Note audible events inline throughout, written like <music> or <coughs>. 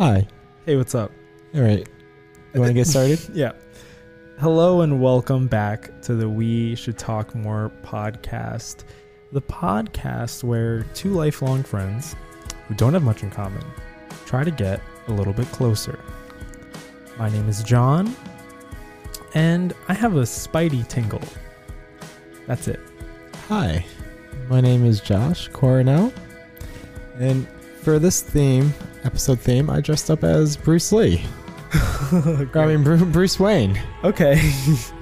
Hi. Hey, what's up? All right. You want to get <laughs> started? Yeah. Hello and welcome back to the We Should Talk More podcast. The podcast where two lifelong friends who don't have much in common try to get a little bit closer. My name is John, and I have a spidey tingle. That's it. Hi. My name is Josh Coronel. And for this theme, episode theme, I dressed up as Bruce Lee. <laughs> I mean, Bru- Bruce Wayne. Okay.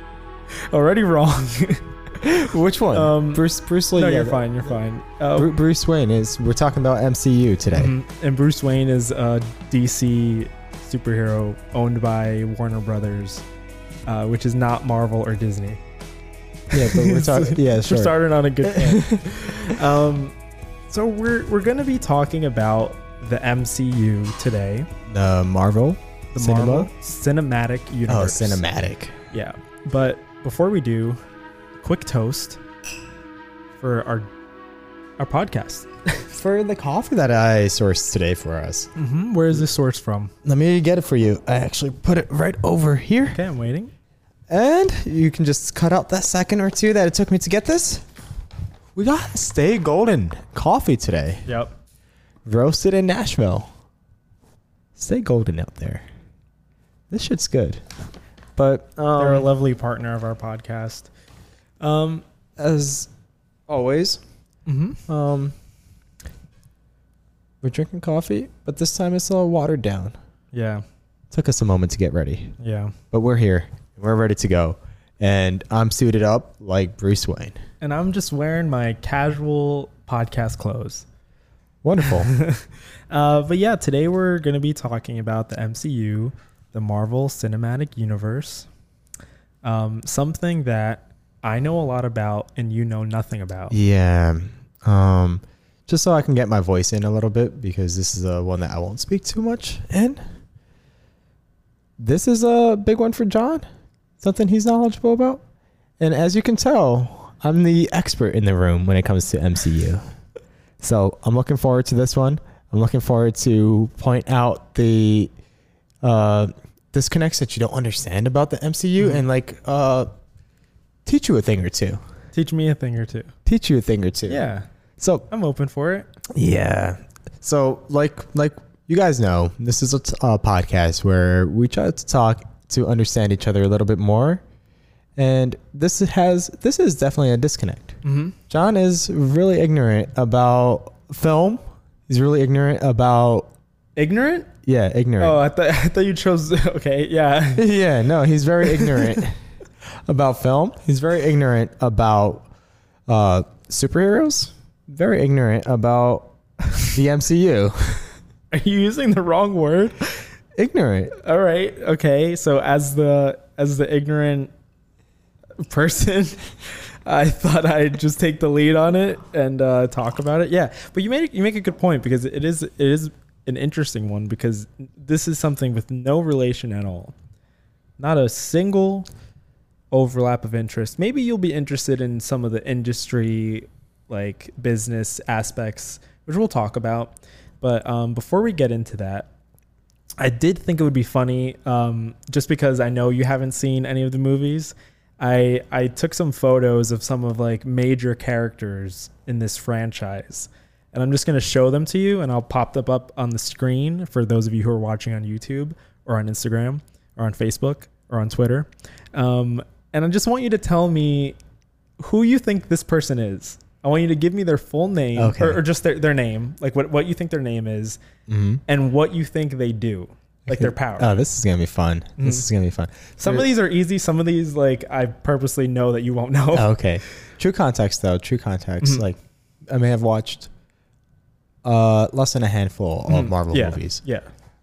<laughs> Already wrong. <laughs> Which one? Um, Bruce Bruce Lee. no, you're fine. You're fine. Uh, Bru- Bruce Wayne is. We're talking about MCU today. Mhm. And Bruce Wayne is a DC superhero owned by Warner Brothers, uh, which is not Marvel or Disney. Yeah, but we're talking. Yeah, We're starting on a good um, so we're we're going to be talking about the MCU today, the Marvel. the Cinema? Marvel Cinematic Oh, Universe. cinematic. Yeah, but before we do, quick toast for our our podcast. <laughs> For the coffee that I sourced today for us. Mm-hmm. Where is this source from? Let me get it for you. I actually put it right over here. Okay, I'm waiting. And you can just cut out that second or two that it took me to get this. We got Stay Golden coffee today, Yep. Roasted in Nashville. Stay Golden out there. This shit's good. But They're a um, lovely partner of our podcast. Um, as always, mhm. um, we're drinking coffee, but this time it's a little watered down. Yeah, Took us a moment to get ready, yeah. but we're here. We're ready to go. And I'm suited up like Bruce Wayne. And I'm just wearing my casual podcast clothes. Wonderful. <laughs> Uh, but yeah, today we're going to be talking about the MCU, the Marvel Cinematic Universe. Um, something that I know a lot about and you know nothing about. Yeah. Um, just so I can get my voice in a little bit because this is a one that I won't speak too much in. This is a big one for John. Something he's knowledgeable about. And as you can tell, I'm the expert in the room when it comes to MCU. So I'm looking forward to this one. I'm looking forward to point out the uh, disconnects that you don't understand about the MCU Mhm. and like uh, teach you a thing or two. Teach me a thing or two. Teach you a thing or two. Yeah, So I'm open for it. yeah. So like like you guys know, this is a t- a podcast where we try to talk to understand each other a little bit more. And this has this is definitely a disconnect. Mm-hmm. John is really ignorant about film. He's really ignorant about Ignorant? yeah, ignorant. Oh, I thought <laughs> I thought you chose. <laughs> Okay, yeah. <laughs> yeah, no, he's very ignorant about film. He's very ignorant about uh, superheroes. Very ignorant about the MCU. Are you using the wrong word? ignorant. All right. Okay. So as the as the ignorant person, I <laughs> thought I'd just take the lead on it and uh, talk about it. Yeah. But you made you make a good point because it is it is an interesting one because this is something with no relation at all. Not a single overlap of interest. Maybe you'll be interested in some of the industry like business aspects, which we'll talk about. But um, before we get into that, I did think it would be funny, um, just because I know you haven't seen any of the movies. I I took some photos of some of like major characters in this franchise, and I'm just gonna show them to you, and I'll pop them up on the screen for those of you who are watching on YouTube or on Instagram or on Facebook or on Twitter. Um, and I just want you to tell me who you think this person is. I want you to give me their full name Okay. or, or just their, their name, like what, what you think their name is, Mm-hmm. and what you think they do, like their power. Oh, this is gonna be fun. Mhm. This is gonna be fun. some of these are easy. Some of these, like I purposely know that you won't know. Oh, okay. True context, though. True context. Mhm. Like, I may have watched uh less than a handful of Mhm. Marvel yeah. movies. Yeah.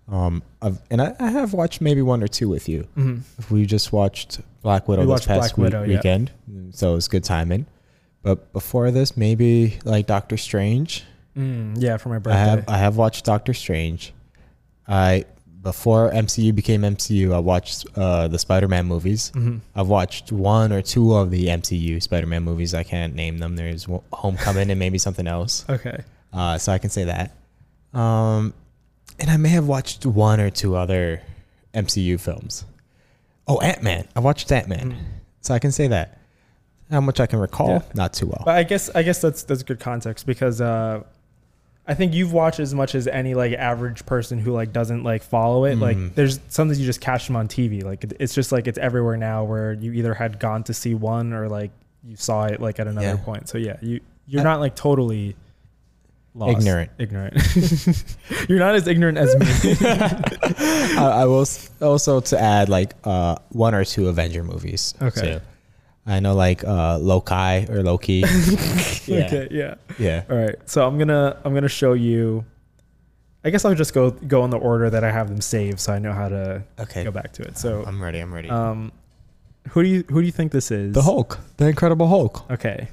Um, I've, and I, I have watched maybe one or two with you. hmm We just watched Black Widow We this past week- Widow, yeah. weekend, so it was good timing. But before this, maybe like Doctor Strange. Mm, yeah, for my I birthday. have I have watched Doctor Strange. I before MCU became MCU, I watched uh, the Spider-Man movies. hmm I've watched one or two of the MCU Spider-Man movies. I can't name them. There's Homecoming and maybe something else. <laughs> Okay. Uh, so I can say that. Um, and I may have watched one or two other MCU films. Oh, Ant Man. I watched Ant Man, Mm. so I can say that. How much I can recall, Yeah. not too well. But I guess I guess that's that's good context because uh, I think you've watched as much as any like average person who like doesn't like follow it. Mm. Like there's something you just catch them on TV. Like it's just like it's everywhere now where you either had gone to see one or like you saw it like at another Yeah. point. So yeah, you you're I- not like totally lost. Ignorant. Ignorant. <laughs> you're not as ignorant as me. <laughs> I, I will also to add like uh, one or two Avenger movies. Okay. too. I know like uh, Loki or Loki. <laughs> yeah. Okay. Yeah. Yeah. All right. So I'm gonna I'm gonna show you. I guess I'll just go go in the order that I have them saved, so I know how to Okay. go back to it. So I'm ready. I'm ready. Um, who do you who do you think this is? the Hulk, the Incredible Hulk. Okay,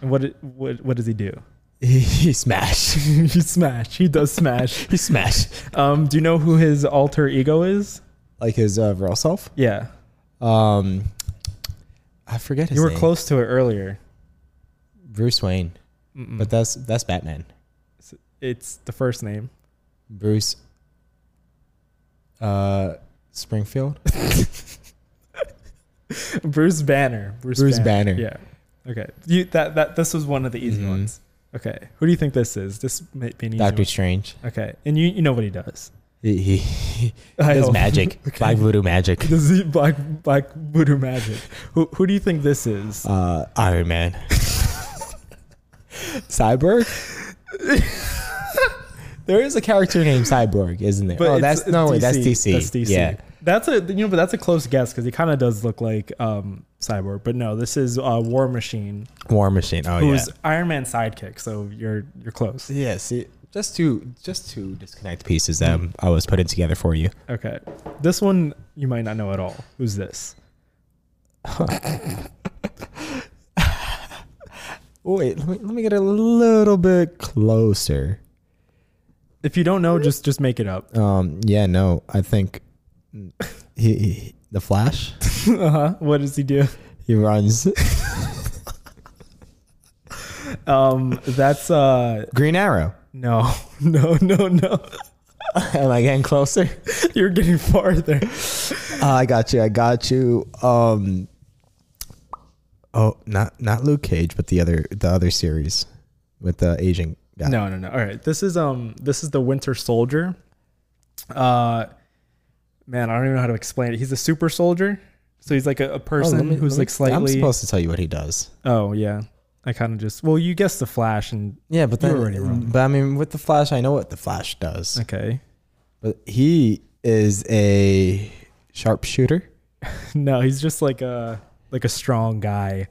and what what what does he do? He, he smash. <laughs> he smash. He does smash. <laughs> he smash. Um, do you know who his alter ego is? Like his uh, real self. Yeah, Um, I forget his you were name. close to it earlier. Bruce Wayne, Mm-mm. but that's that's Batman. it's the first name. Bruce. Uh, Springfield. <laughs> Bruce Banner. Bruce, Bruce Banner. Yeah. Okay. You that that this was one of the easy Mhm. ones. Okay. Who do you think this is? This might be an easy Doctor one. Strange. Okay, and you you know what he does. He, he, <laughs> does magic. <laughs> Okay. Black voodoo magic. Does he black black voodoo magic? Who who do you think this is? Uh, Iron Man. <laughs> Cyborg. there is a character named Cyborg, isn't there? oh, that's no wait, that's DC. That's DC. Yeah. That's a you know, but that's a close guess because he kind of does look like um, Cyborg. But no, this is uh, War Machine, War Machine. Oh yeah. who's Iron Man's sidekick. So you're you're close. Yeah. See, just to just to disconnect pieces that um, I was putting together for you. Okay, this one you might not know at all. Who's this? <laughs> Wait, let me let me get a little bit closer. If you don't know, just just make it up. Um. Yeah. No. I think <laughs> he, he the Flash. uh-huh. What does he do? He runs. <laughs> Um, that's uh, Green Arrow. <laughs> no, no, no, no. <laughs> Am I getting closer? <laughs> You're getting farther. Uh, I got you. I got you. Um. Oh, not not Luke Cage, but the other the other series with the Asian guy. No, no, no. All right. This is um this is the Winter Soldier. Uh man, I don't even know how to explain it. He's a super soldier. So he's like a, a Oh, person me- who's me- like slightly I'm supposed to tell you what he does. Oh, yeah. I kind of just Well, you guessed the Flash and Yeah, but You then, were already wrong. But I mean, with the Flash, I know what the Flash does. okay. But he is a sharpshooter. <laughs> No, he's just like a like a strong guy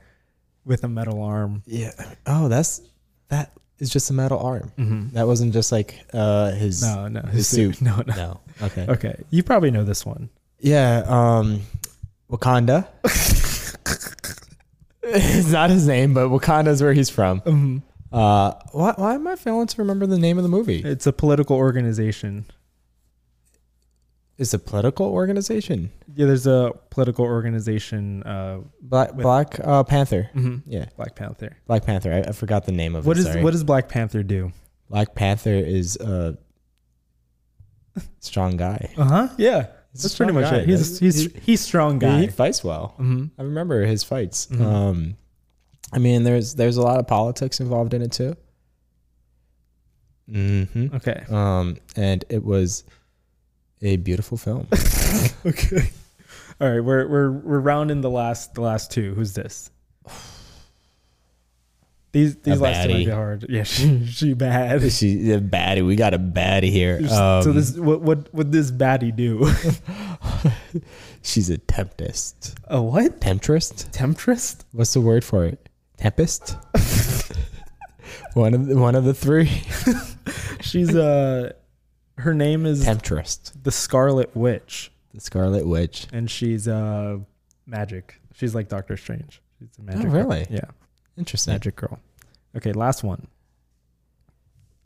with a metal arm. Yeah. Oh, that's that is just a metal arm. Mm-hmm. That wasn't just like uh his No, no. his suit. <laughs> No, no. No. Okay. Okay. You probably know this one. Yeah. Um, Wakanda. <laughs> <laughs> it's not his name, but Wakanda is where he's from. Mhm. Uh, why, why am I failing to remember the name of the movie? It's a political organization. It's a political organization. Yeah, there's a political organization uh Black With- Black uh, Panther. mhm. Yeah, Black Panther. Black Panther. I, I forgot the name of What it. is sorry. what does Black Panther do? Black Panther is a <laughs> strong guy. Uh huh. Yeah, A that's pretty much guy. it. He's he's He- he's strong guy. he fights well. hmm I remember his fights. Mhm. Um, I mean, there's there's a lot of politics involved in it too. Mm-hmm. Okay. Um, and it was a beautiful film. <laughs> Okay. All right, we're we're we're rounding the last the last two. Who's this? <sighs> <sighs> <sighs> These these A last two might be hard. Yeah, she <laughs> <laughs> she bad. she a baddie. We got a baddie here. Um, so this what what what this baddie do? <laughs> she's a tempest. A what? Temptress? Temptress? What's the word for it? Tempest. one of the, one of the three. She's uh her name is Temptress. the Scarlet Witch, The Scarlet Witch. and she's uh magic. She's like Doctor Strange. She's a magic. Oh, girl. really? Yeah, Interesting. magic girl. Okay, last one.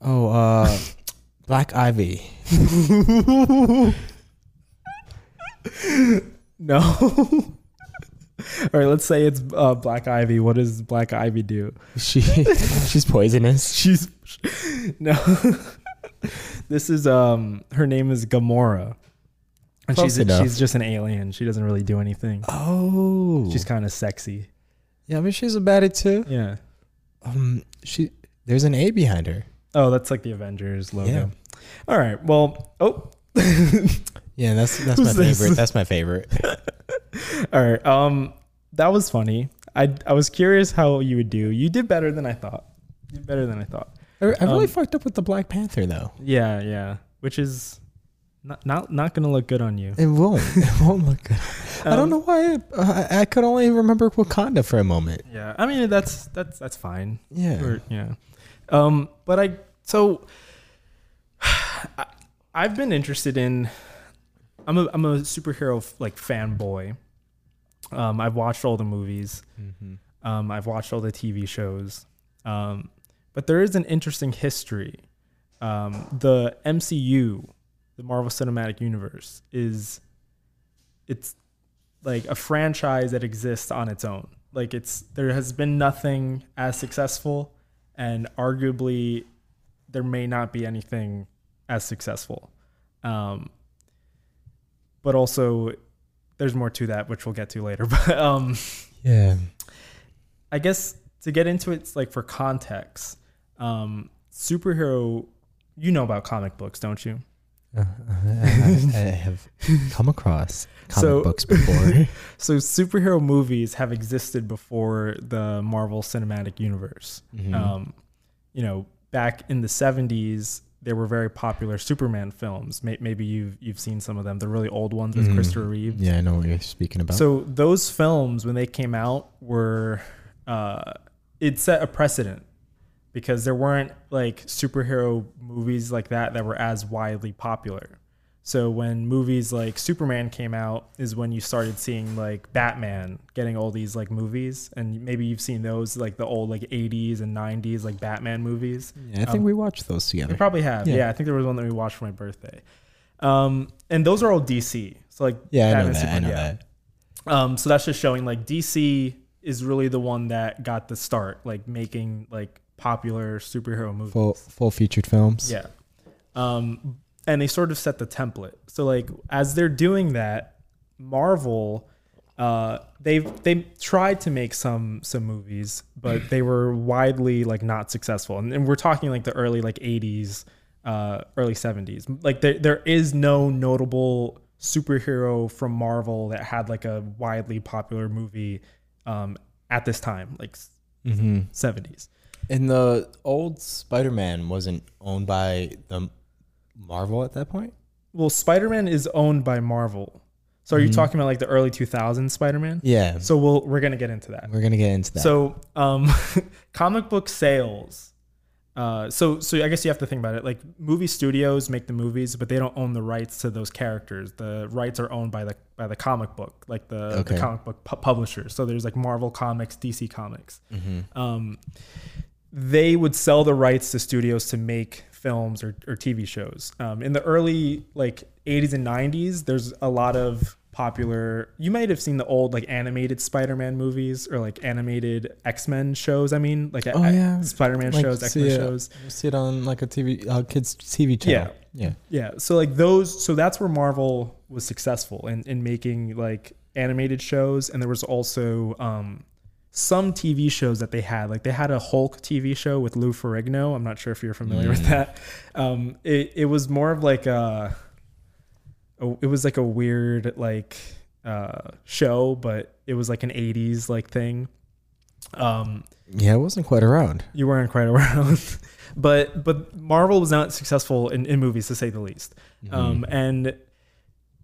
Oh, uh, <laughs> Black Ivy. <laughs> No. <laughs> All right, let's say it's uh, Black Ivy. What does Black Ivy do? She she's poisonous. She's no. this is um her name is Gamora. And Close she's enough. she's just an alien. She doesn't really do anything. Oh, She's kind of sexy. yeah. I mean, she's a baddie too. Yeah. Um, she there's an A behind her. Oh, that's like the Avengers logo. Yeah. All right. Well, oh. <laughs> Yeah, that's that's my this? favorite. That's my favorite. <laughs> All right. Um that was funny. I I was curious how you would do. You did better than I thought. You did better than I thought. I, I really Um, fucked up with the Black Panther though. Yeah, yeah. Which is not not not going to look good on you. It won't. <laughs> It won't look good. I don't Um, know why. uh, I, I could only remember Wakanda for a moment. Yeah. I mean, that's that's that's fine. Yeah. Or- yeah. Um, but I so <sighs> I, I've been interested in. I'm a I'm a superhero like fanboy. Um, I've watched all the movies. Mm-hmm. Um, I've watched all the TV shows. Um, but there is an interesting history. Um, the MCU, the Marvel Cinematic Universe, is it's like a franchise that exists on its own. Like it's there has been nothing as successful, and arguably there may not be anything as successful. Um, but also, there's more to that, which we'll get to later. <laughs> But um, Yeah. I guess to get into it, it's like for context, um, superhero. You know about comic books, don't you? Uh, I, have, I have <laughs> come across comic So- books before. <laughs> So superhero movies have existed before the Marvel Cinematic Universe. Mhm. Um, you know, back in the '70s, there were very popular Superman films. May- Maybe you've you've seen some of them. The really old ones with Mhm. Christopher Reeve. yeah, I know what you're speaking about. So those films, when they came out, were uh, it set a precedent because there weren't like superhero movies like that that were as widely popular. So when movies like Superman came out, is when you started seeing like Batman getting all these like movies, and maybe you've seen those like the old like '80s and '90s like Batman movies. yeah, I think um, we watched those together. You probably have, Yeah. yeah. I think there was one that we watched for my birthday, um, and those are all DC. So like yeah, I know Batman, that. I know yeah. that. Um, so that's just showing like DC is really the one that got the start, like making like popular superhero movies. Full full featured films. Yeah. Um, and they sort of set the template. So like as they're doing that, Marvel, uh, they've they tried to make some some movies, but <clears throat> they were widely like not successful. And, and we're talking like the early like 80s, uh, early 70s. Like there there is no notable superhero from Marvel that had like a widely popular movie um, at this time, like Mm-hmm. 70s. And the old Spider-Man wasn't owned by the Marvel at that point. Well, Spider Man is owned by Marvel. So are you Mhm. talking about like the early 2000s Spider Man? Yeah. So we'll we're gonna get into that. we're gonna get into that. So um, <laughs> comic book sales. Uh, so so I guess you have to think about it. Like movie studios make the movies, but they don't own the rights to those characters. The rights are owned by the by the comic book, like the, Okay. the comic book pu- publishers. So there's like Marvel Comics, DC Comics mm-hmm. um, they would sell the rights to studios to make films or, or TV shows. Um, in the early like 80s and 90s, there's a lot of popular. You might have seen the old like animated Spider-Man movies or like animated X-Men shows. I mean, like Oh, yeah. Spider-Man Like, shows, X-Men it. shows. You see it on like a TV, uh, kids TV channel. Yeah. Yeah. So like those, so that's where Marvel was successful in, in making like animated shows. And there was also um, some TV shows that they had. Like they had a Hulk TV show with Lou Ferrigno. I'm not sure if you're familiar with Mm. that. Um, it, it was more of like a, a- it was like a weird like uh, show, but it was like an 80s like thing. Um, Yeah, it wasn't quite around. you weren't quite <laughs> around, but but Marvel was not successful in, in movies to say the least. Mm-hmm. Um, and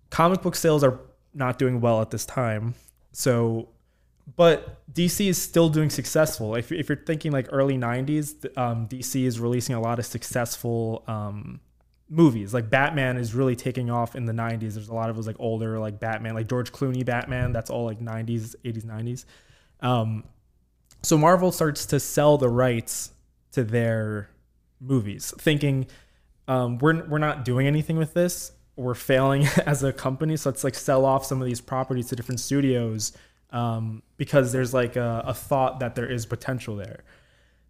comic book sales are not doing well at this time. So, but DC is still doing successful. If, if you're thinking like early 90s, um, DC is releasing a lot of successful um, movies. Like Batman is really taking off in the 90s. There's a lot of those like older like Batman, like George Clooney Batman. That's all like 90s, 80s, 90s. Um, so Marvel starts to sell the rights to their movies, thinking um, we're we're not doing anything with this. We're failing <laughs> as a company, so let's like sell off some of these properties to different studios um, because there's like a, a thought that there is potential there.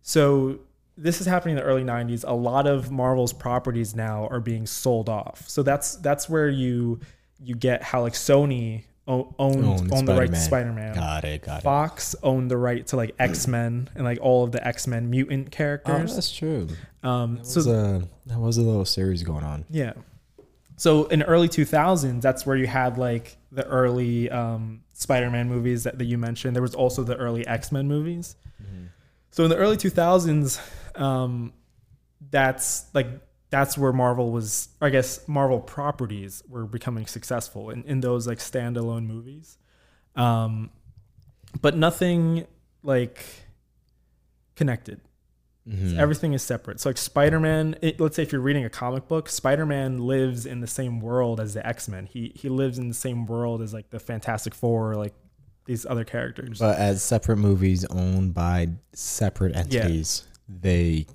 So this is happening in the early 90s a lot of marvel's properties now are being sold off so that's that's where you you get how like sony owned Owned owned the right to Spider-Man. Got it. Got it. fox owned the right to like x-men and like all of the x-men mutant characters. Oh, that's true. um That so was, a, that was a little series going on. yeah. So in early 2000s, that's where you had like the early um, Spider-Man movies that, that you mentioned. There was also the early X-Men movies. So in the early 2000s, um, that's like that's where Marvel was. I guess Marvel properties were becoming successful in, in those like standalone movies, um, but nothing like connected. Mhm. Everything is separate. So like Spider-Man, it, let's say if you're reading a comic book, Spider-Man lives in the same world as the X-Men. He he lives in the same world as like the Fantastic Four, like these other characters. But as separate movies owned by separate entities, they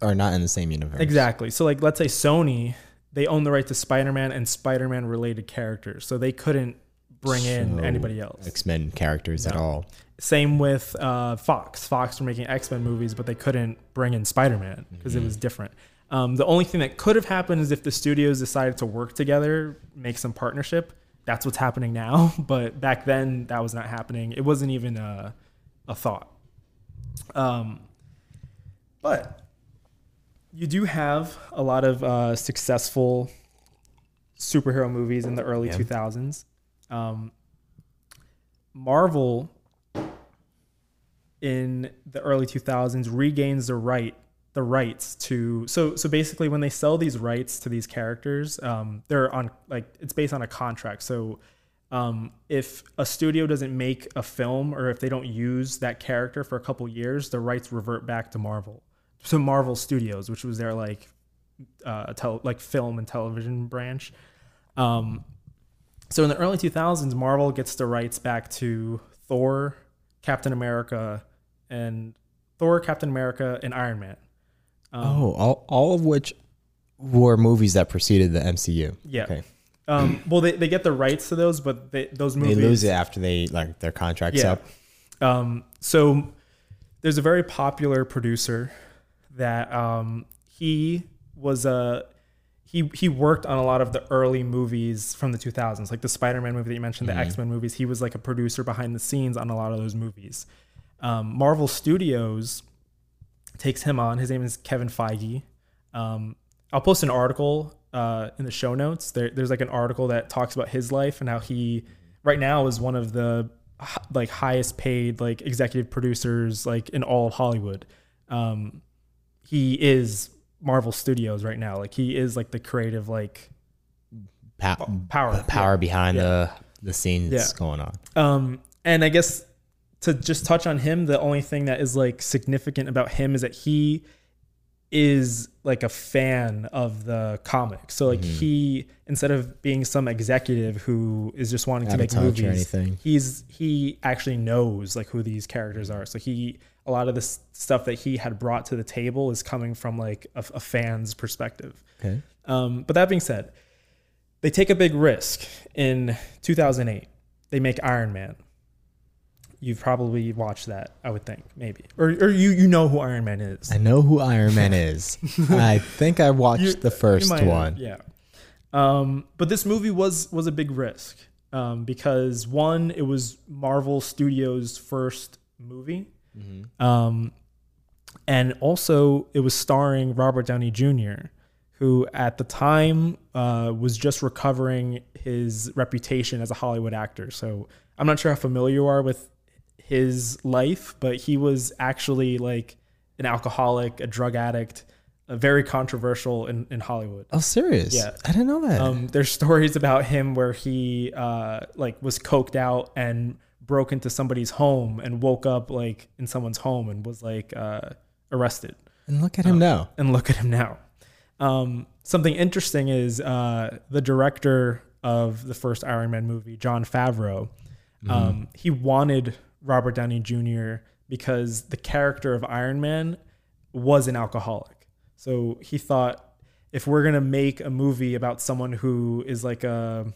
are not in the same universe. exactly. So like let's say Sony, they own the right to Spider-Man and Spider-Man related characters. So they couldn't bring in anybody else. X Men characters at all. Same with uh, Fox. Fox were making X Men movies, but they couldn't bring in Spider Man because it was different. Um, the only thing that could have happened is if the studios decided to work together, make some partnership. That's what's happening now. <laughs> But back then, that was not happening. It wasn't even a, a thought. Um, but you do have a lot of uh, successful superhero movies in the early Yeah. 2000s. Um, Marvel in the early 2000s regains the right the rights to so so basically when they sell these rights to these characters um they're on like it's based on a contract. So um if a studio doesn't make a film or if they don't use that character for a couple years the rights revert back to Marvel to Marvel Studios which was their like uh tel- like film and television branch. Um so in the early 2000s, Marvel gets the rights back to Thor, Captain America, and Thor, Captain America, and Iron Man. Um, oh, all, all of which were movies that preceded the MCU. yeah. Okay. Um, well, they, they get the rights to those, but they, those movies They lose it after they like their contracts Yeah. up. Um, so there's a very popular producer that um, he was a he he worked on a lot of the early movies from the 2000s, like the Spider-Man movie that you mentioned, the Mhm. X-Men movies. He was like a producer behind the scenes on a lot of those movies. Um, Marvel Studios takes him on. His name is Kevin Feige. Um, I'll post an article uh, in the show notes. There, there's like an article that talks about his life and how he right now is one of the like highest paid like executive producers like in all of Hollywood. Um, he is Marvel Studios right now. Like he is like the creative like Pa- power power behind the the scenes Yeah. going on. Um, and I guess to just touch on him, the only thing that is like significant about him is that he is like a fan of the comic. So like Mhm. he instead of being some executive who is just wanting Out to make movies, or anything. he's he actually knows like who these characters are. So he a lot of this stuff that he had brought to the table is coming from like a, a fan's perspective. Okay. Um, but that being said, they take a big risk in 2008. They make Iron Man. You've probably watched that, I would think, maybe, or or you you know who Iron Man is. I know who Iron Man is. <laughs> I think I watched You- the first might have, one. yeah. Um, but this movie was was a big risk um, because one, it was Marvel Studios' first movie, Mhm. um, and also it was starring Robert Downey Jr., who at the time uh, was just recovering his reputation as a Hollywood actor. So I'm not sure how familiar you are with his life, but he was actually like an alcoholic, a drug addict, a very controversial in, in Hollywood. Oh, serious? Yeah. I didn't know that. Um, there's stories about him where he uh, like was coked out and broke into somebody's home and woke up like in someone's home and was like uh, arrested. and look at him now. And look at him now. Um, something interesting is uh, the director of the first Iron Man movie, Jon Favreau. Um, he wanted Robert Downey Jr. because the character of Iron Man was an alcoholic. So he thought if we're gonna make a movie about someone who is like a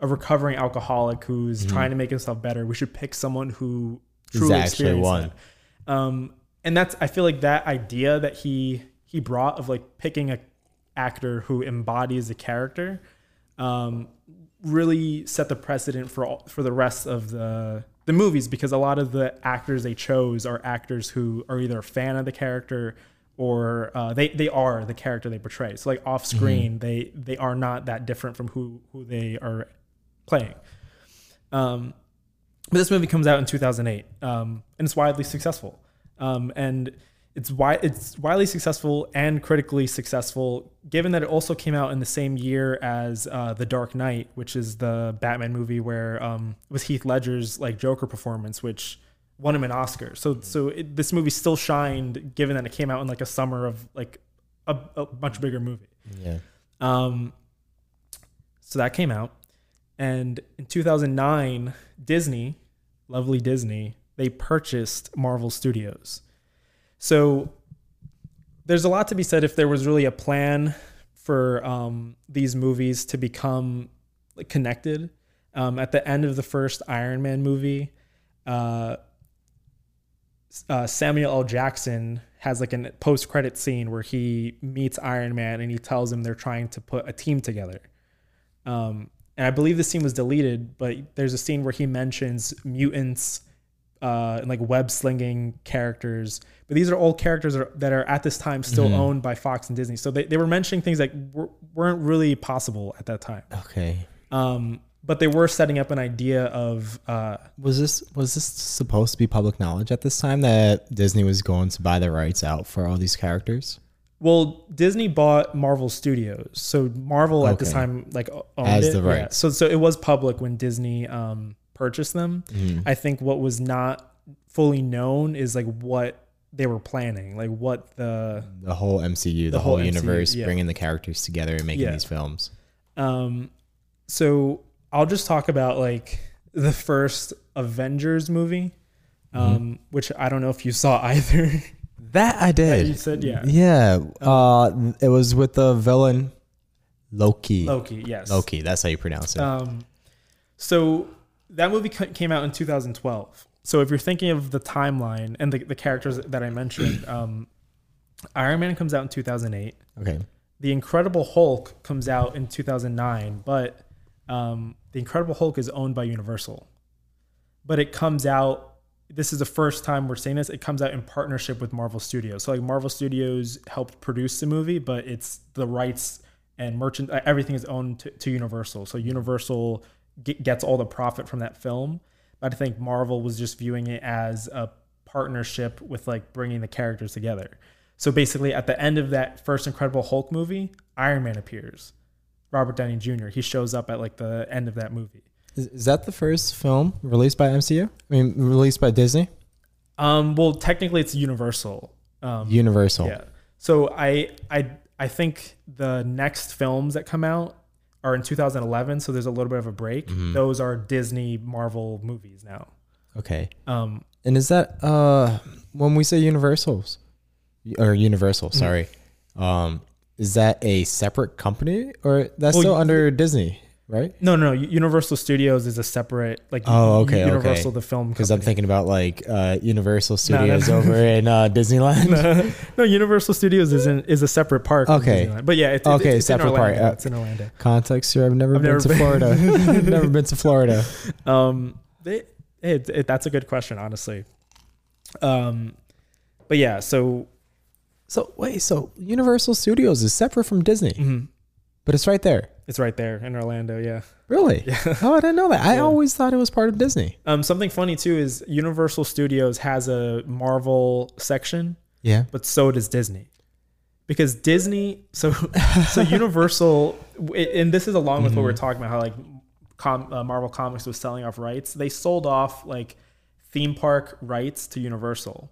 a recovering alcoholic who's trying to make himself better, we should pick someone who He's truly actually experienced one. that. Um, and that's I feel like that idea that he he brought of like picking a actor who embodies the character um, really set the precedent for all, for the rest of the the movies because a lot of the actors they chose are actors who are either a fan of the character or uh, they they are the character they portray. So like off screen, they they are not that different from who who they are playing. Um, but this movie comes out in 2008, um, and it's widely successful. Um, and it's why it's widely successful and critically successful, given that it also came out in the same year as uh, The Dark Knight, which is the Batman movie where um, it was Heath Ledger's like Joker performance, which won him an Oscar. So so it, this movie still shined, given that it came out in like a summer of like a, a much bigger movie. Yeah. Um, so that came out, and in 2009, Disney, lovely Disney, they purchased Marvel Studios. So there's a lot to be said if there was really a plan for um, these movies to become connected. Um, at the end of the first Iron Man movie, uh, uh, Samuel L. Jackson has like a post credit scene where he meets Iron Man and he tells him they're trying to put a team together. Um, and I believe the scene was deleted, but there's a scene where he mentions mutants uh, and like web slinging characters. But these are all characters that are, that are at this time still Mhm. owned by Fox and Disney. So they, they were mentioning things that were, weren't really possible at that time. Okay. Um, but they were setting up an idea of uh, Was this was this supposed to be public knowledge at this time that Disney was going to buy the rights out for all these characters? Well, Disney bought Marvel Studios, so Marvel at this Okay. time like o- owned Has it. the Yeah. So so it was public when Disney um, purchased them. Mhm. I think what was not fully known is like what they were planning, like what the The whole MCU, the, The whole, whole MCU, universe, yeah. bringing the characters together and making Yeah. these films. um. So I'll just talk about like the first Avengers movie, um, which I don't know if you saw <laughs> either. That I did. you said, yeah. Yeah. Uh, it was with the villain Loki. Loki, yes. Loki. That's how you pronounce it. Um, so that movie ca- came out in 2012. So if you're thinking of the timeline and the, the characters that I mentioned, <clears throat> um, Iron Man comes out in 2008. okay. The Incredible Hulk comes out in 2009, but um, the Incredible Hulk is owned by Universal. But it comes out. This is the first time we're saying this. It comes out in partnership with Marvel Studios. So like Marvel Studios helped produce the movie, but it's the rights and merchant uh, everything is owned to, to Universal. So Universal ge- gets all the profit from that film. But I think Marvel was just viewing it as a partnership with like bringing the characters together. So basically, at the end of that first Incredible Hulk movie, Iron Man appears. Robert Downey Jr. He shows up at like the end of that movie. Is, that the first film released by MCU? I mean, released by Disney? Um, well, technically, it's Universal. Um, Universal. yeah. So I I I think the next films that come out are in 2011. So there's a little bit of a break. Mhm. Those are Disney Marvel movies now. Okay. Um, And is that uh when we say Universals or Universal, Mm-hmm. sorry. Um is that a separate company or that's Well, still under Disney, right? no, no, no. Universal Studios is a separate like. Oh, okay, okay. Universal, the film. Because I'm thinking about like uh Universal No, no, Studios no. over in uh <laughs> Disneyland. no, Universal Studios is in, is a separate park. Okay. But yeah, it's, Okay, it's, it's in separate park, yeah. It's in Orlando. Context here, I've never I've been never to been- Florida. <laughs> I've never been to Florida. <laughs> Um, they, it, it, that's a good question, honestly. Um, but yeah, so So wait, so Universal Studios is separate from Disney, mhm, but it's right there. it's right there in Orlando. Yeah. Really? Yeah. <laughs> Oh, I didn't know that. I Yeah. always thought it was part of Disney. Um, something funny too is Universal Studios has a Marvel section, Yeah. but so does Disney. Because Disney, so <laughs> so Universal, and this is along with what we're talking about, how like com, uh, Marvel Comics was selling off rights. They sold off like theme park rights to Universal,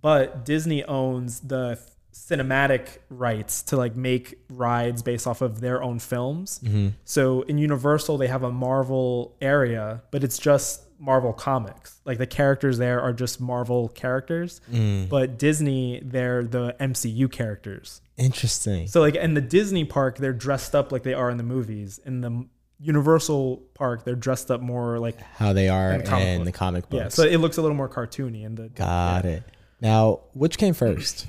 but Disney owns the cinematic rights to like make rides based off of their own films. Mm-hmm. So in Universal, they have a Marvel area, but it's just Marvel comics. Like the characters there are just Marvel characters, Mm. but Disney, they're the MCU characters. Interesting. So like in the Disney park, they're dressed up like they are in the movies. In the Universal park, they're dressed up more like How they are And comic in the comic books. yeah. So it looks a little more cartoony. And the Got it. Now, which came first?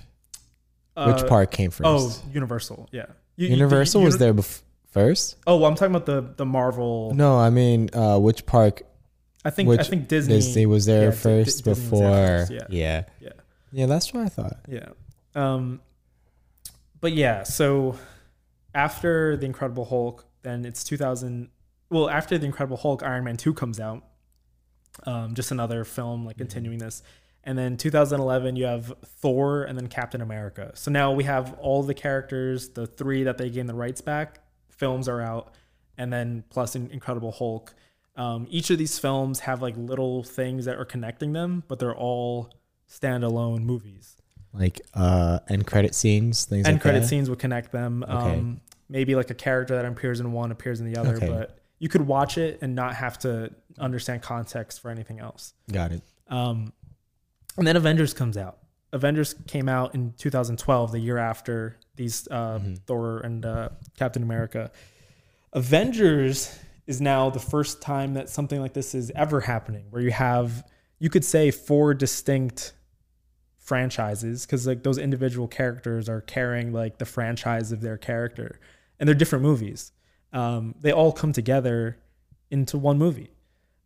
Which Uh, park came first? Oh, Universal. Yeah. You- you- Universal was there bef- first. Oh, well, I'm talking about the the Marvel. No, I mean, uh, which park? I think I think Disney. Disney, was there yeah, first was before. there first, yeah. yeah, Yeah. yeah. That's what I thought. Yeah. Um, but yeah, so after the Incredible Hulk, then it's 2000. Well, after the Incredible Hulk, Iron Man 2 comes out. Um, just another film like continuing this. And then 2011, you have Thor and then Captain America. So now we have all the characters, the three that they gain the rights back. Films are out, and then plus in Incredible Hulk. Um, each of these films have like little things that are connecting them, but they're all standalone movies. Like uh, end credit scenes, things End like credit that. scenes would connect them. Okay. Um, maybe like a character that appears in one appears in the other, Okay. but you could watch it and not have to understand context for anything else. Got it. Um, and then Avengers comes out. Avengers came out in 2012, the year after these uh, Mhm. Thor and uh, Captain America. Avengers is now the first time that something like this is ever happening, where you have, you could say, four distinct franchises because like those individual characters are carrying like the franchise of their character, and they're different movies. Um, they all come together into one movie.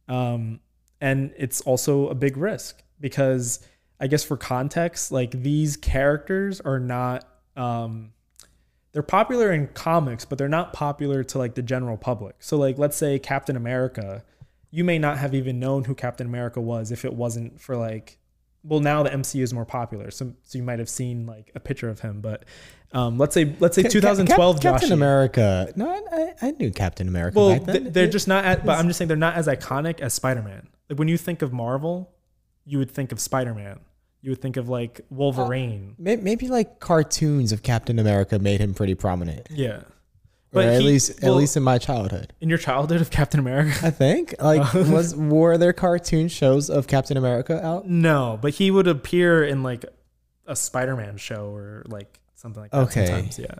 Um, and it's also a big risk because I guess for context, like these characters are not um they're popular in comics, but they're not popular to like the general public. So like let's say Captain America, you may not have even known who Captain America was if it wasn't for like well now the MCU is more popular. So so you might have seen like a picture of him, but um let's say let's say Ca- Ca- 2012 Cap- Captain. America. No, I, I knew Captain America. Well, back then. they're just not. As, but I'm just saying they're not as iconic as Spider-Man. Like when you think of Marvel, you would think of Spider-Man. You would think of like Wolverine. May- maybe like cartoons of Captain America made him pretty prominent, yeah, or But at he- least well- at least in my childhood. in your childhood of Captain America. I think like <laughs> was were there cartoon shows of Captain America out? no, but he would appear in like a Spider-Man show or like something like that. Okay. Sometimes, yeah.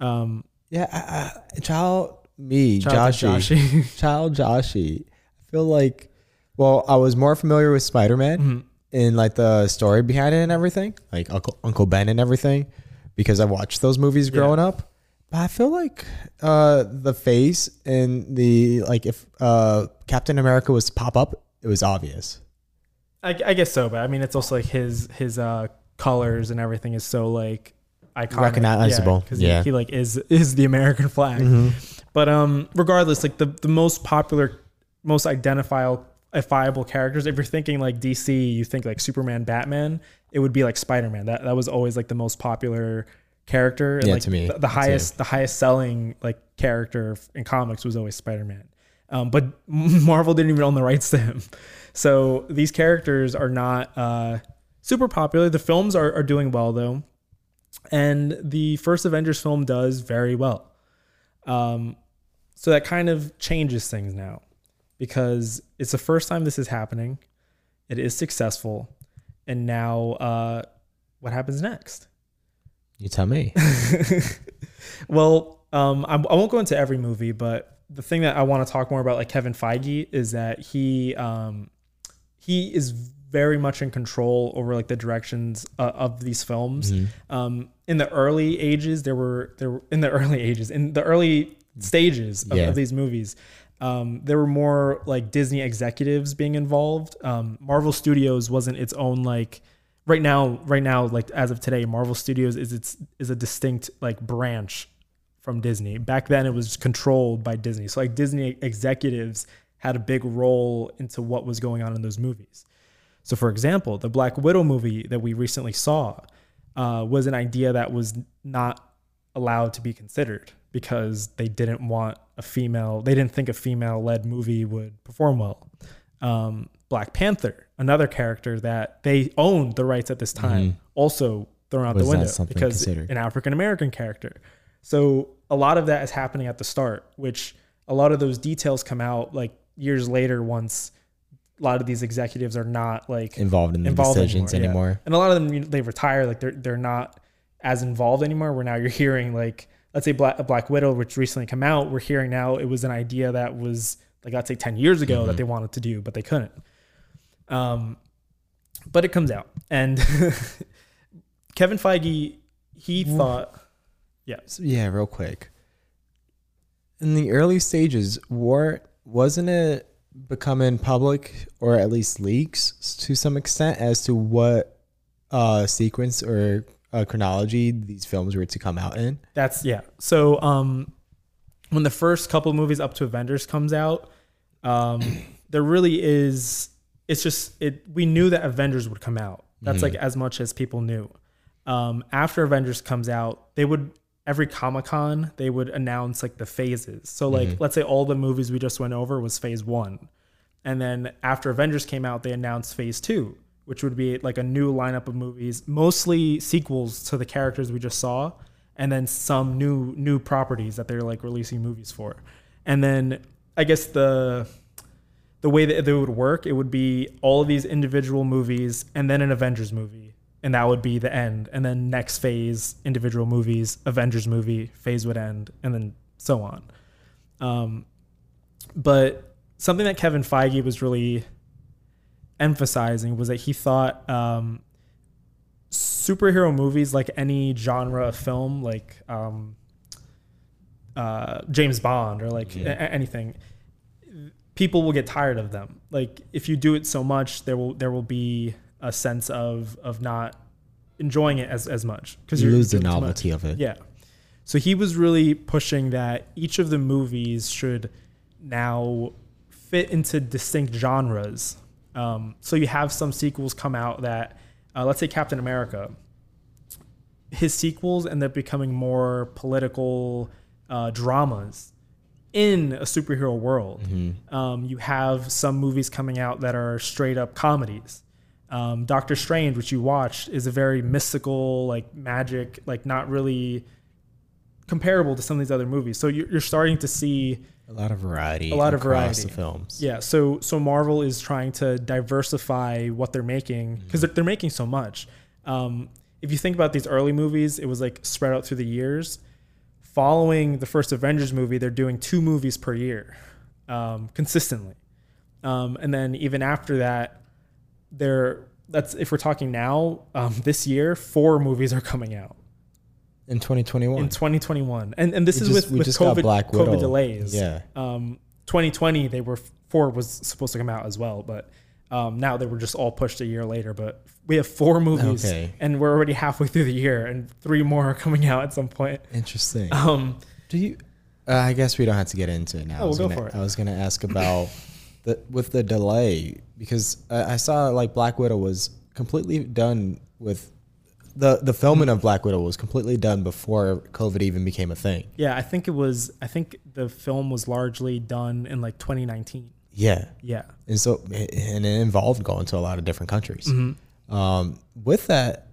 Um, Yeah, I, I, child me, Child Joshy, Joshie. <laughs> child Joshy. I feel like, well, I was more familiar with Spider Man Mhm. in like the story behind it and everything, like Uncle Uncle Ben and everything, because I watched those movies Yeah. growing up. But I feel like uh, the face and the like, if uh, Captain America was to pop up, it was obvious. I, I guess so, but I mean, it's also like his his uh colors and everything is so like iconic, Recognizable, because yeah. he, he like is is the American flag. But um, regardless, like the the most popular, most identifiable identifiable characters. If you're thinking like DC, you think like Superman, Batman. It would be like Spider Man. That that was always like the most popular character. And Yeah, like to me, the, the too. highest the highest selling like character in comics was always Spider Man. Um, but <laughs> Marvel didn't even own the rights to him. <laughs> So these characters are not uh, super popular. The films are, are doing well though, and the first Avengers film does very well. Um, so that kind of changes things now because it's the first time this is happening. It is successful, and now uh, what happens next? You tell me. <laughs> well, um, I, I won't go into every movie, but the thing that I want to talk more about, like Kevin Feige, is that he um, he is very much in control over like the directions uh, of these films. Mhm. Um, in the early ages, there were there were, in the early ages in the early stages of, Yeah. of these movies. Um, there were more like Disney executives being involved. Um, Marvel Studios wasn't its own like right now. Right now, like as of today, Marvel Studios is its is a distinct like branch from Disney. Back then, it was controlled by Disney. So like Disney executives had a big role into what was going on in those movies. So, for example, the Black Widow movie that we recently saw uh, was an idea that was not allowed to be considered because they didn't want a female, they didn't think a female led movie would perform well. Um, Black Panther, another character that they owned the rights at this time, Mhm. also thrown out Was the window because considered. an African American character. So a lot of that is happening at the start, which a lot of those details come out like years later once a lot of these executives are not like Involved in the Involved decisions anymore, yeah. and a lot of them they retire like they're they're not as involved anymore where now you're hearing like let's say black, black widow which recently come out we're hearing now it was an idea that was like let's say 10 years ago that Mhm. they wanted to do but they couldn't um but it comes out, and <laughs> Kevin Feige he thought, yeah, yeah, real quick. In the early stages, war wasn't it becoming public or at least leaks to some extent as to what uh sequence or uh, chronology these films were to come out in? That's yeah. So um when the first couple movies up to Avengers comes out, um <clears throat> there really is it's just it we knew that Avengers would come out. That's like as much as people knew. Um after Avengers comes out, they would every Comic-Con, they would announce like the phases. So like let's say all the movies we just went over was phase 1. And then after Avengers came out, they announced phase 2, which would be like a new lineup of movies, mostly sequels to the characters we just saw and then some new new properties that they're like releasing movies for. And then I guess the the way that it would work, it would be all of these individual movies and then an Avengers movie. And that would be the end. And then next phase, individual movies, Avengers movie, phase would end, and then so on. Um, but something that Kevin Feige was really emphasizing was that he thought um, superhero movies, like any genre of film, like um, uh, James Bond or like Yeah. a- a- anything, people will get tired of them. Like if you do it so much, there will there will be a sense of of not enjoying it as as much because You lose the doing too much. novelty of it. Yeah. So he was really pushing that each of the movies should now fit into distinct genres. Um, so you have some sequels come out that, uh, let's say Captain America, his sequels end up becoming more political uh, dramas in a superhero world. Um, you have some movies coming out that are straight up comedies. Um, Doctor Strange, which you watched, is a very mystical, like magic, like not really comparable to some of these other movies. So you're, you're starting to see A lot of variety. A lot of variety. the films. yeah, so so Marvel is trying to diversify what they're making because they're, they're making so much. Um, if you think about these early movies, it was like spread out through the years. Following the first Avengers movie, they're doing two movies per year, um, consistently, um, and then even after that, they're that's if we're talking now, um, this year, four movies are coming out In 2021. in 2021, and and this We is just- with with COVID Black COVID Widow. delays. Yeah. Um, 2020 they were four was supposed to come out as well, but um, now they were just all pushed a year later. But we have four movies, Okay. and we're already halfway through the year, and three more are coming out at some point. Interesting. Um, Do you? Uh, I guess we don't have to get into it now. Oh, I was we'll go gonna, for it. I was going to ask about the with the delay because I, I saw like Black Widow was completely done with the the filming of Black Widow was completely done before COVID even became a thing. yeah, I think it was. I think the film was largely done in like 2019. Yeah, Yeah. and so and it involved going to a lot of different countries. Mm-hmm. Um, with that,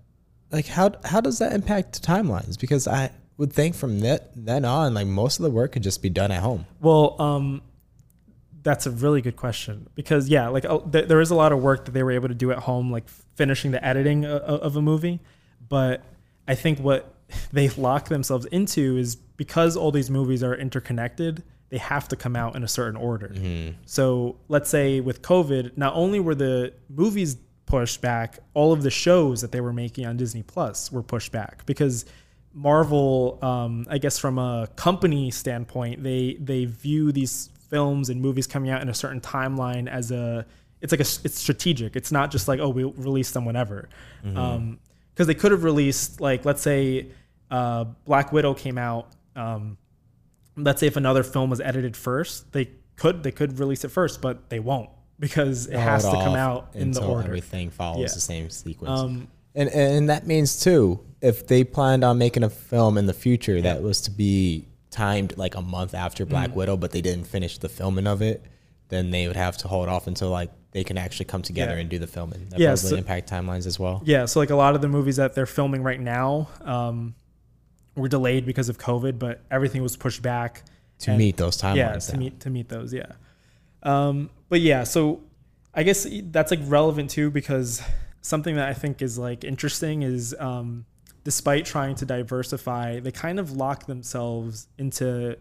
like how how does that impact timelines? Because I would think from that then on, like most of the work could just be done at home. Well, um, that's a really good question because yeah, like uh, th- there is a lot of work that they were able to do at home, like finishing the editing of a movie. But I think what <laughs> they lock themselves into is because all these movies are interconnected, they have to come out in a certain order. Mm-hmm. So let's say with COVID, not only were the movies pushed back, all of the shows that they were making on Disney Plus were pushed back because Marvel, um, I guess from a company standpoint, they they view these films and movies coming out in a certain timeline as a it's like a it's strategic. It's not just like oh we'll release them whenever, mm-hmm. um, because they could have released like let's say uh, Black Widow came out. Um, let's say if another film was edited first, they could they could release it first, but they won't because it has to come out in the order. Everything follows Yeah. the same sequence. Um, and and that means too, if they planned on making a film in the future that was to be timed like a month after Black Mm. Widow, but they didn't finish the filming of it, then they would have to hold off until like they can actually come together Yeah. and do the filming. That Yeah, probably so- impact timelines as well. Yeah, so like a lot of the movies that they're filming right now um, were delayed because of COVID, but everything was pushed back To And- meet those timelines. Yeah, to now. meet to meet those. Yeah, um, but yeah, so I guess that's like relevant too because something that I think is like interesting is um, despite trying to diversify, they kind of lock themselves into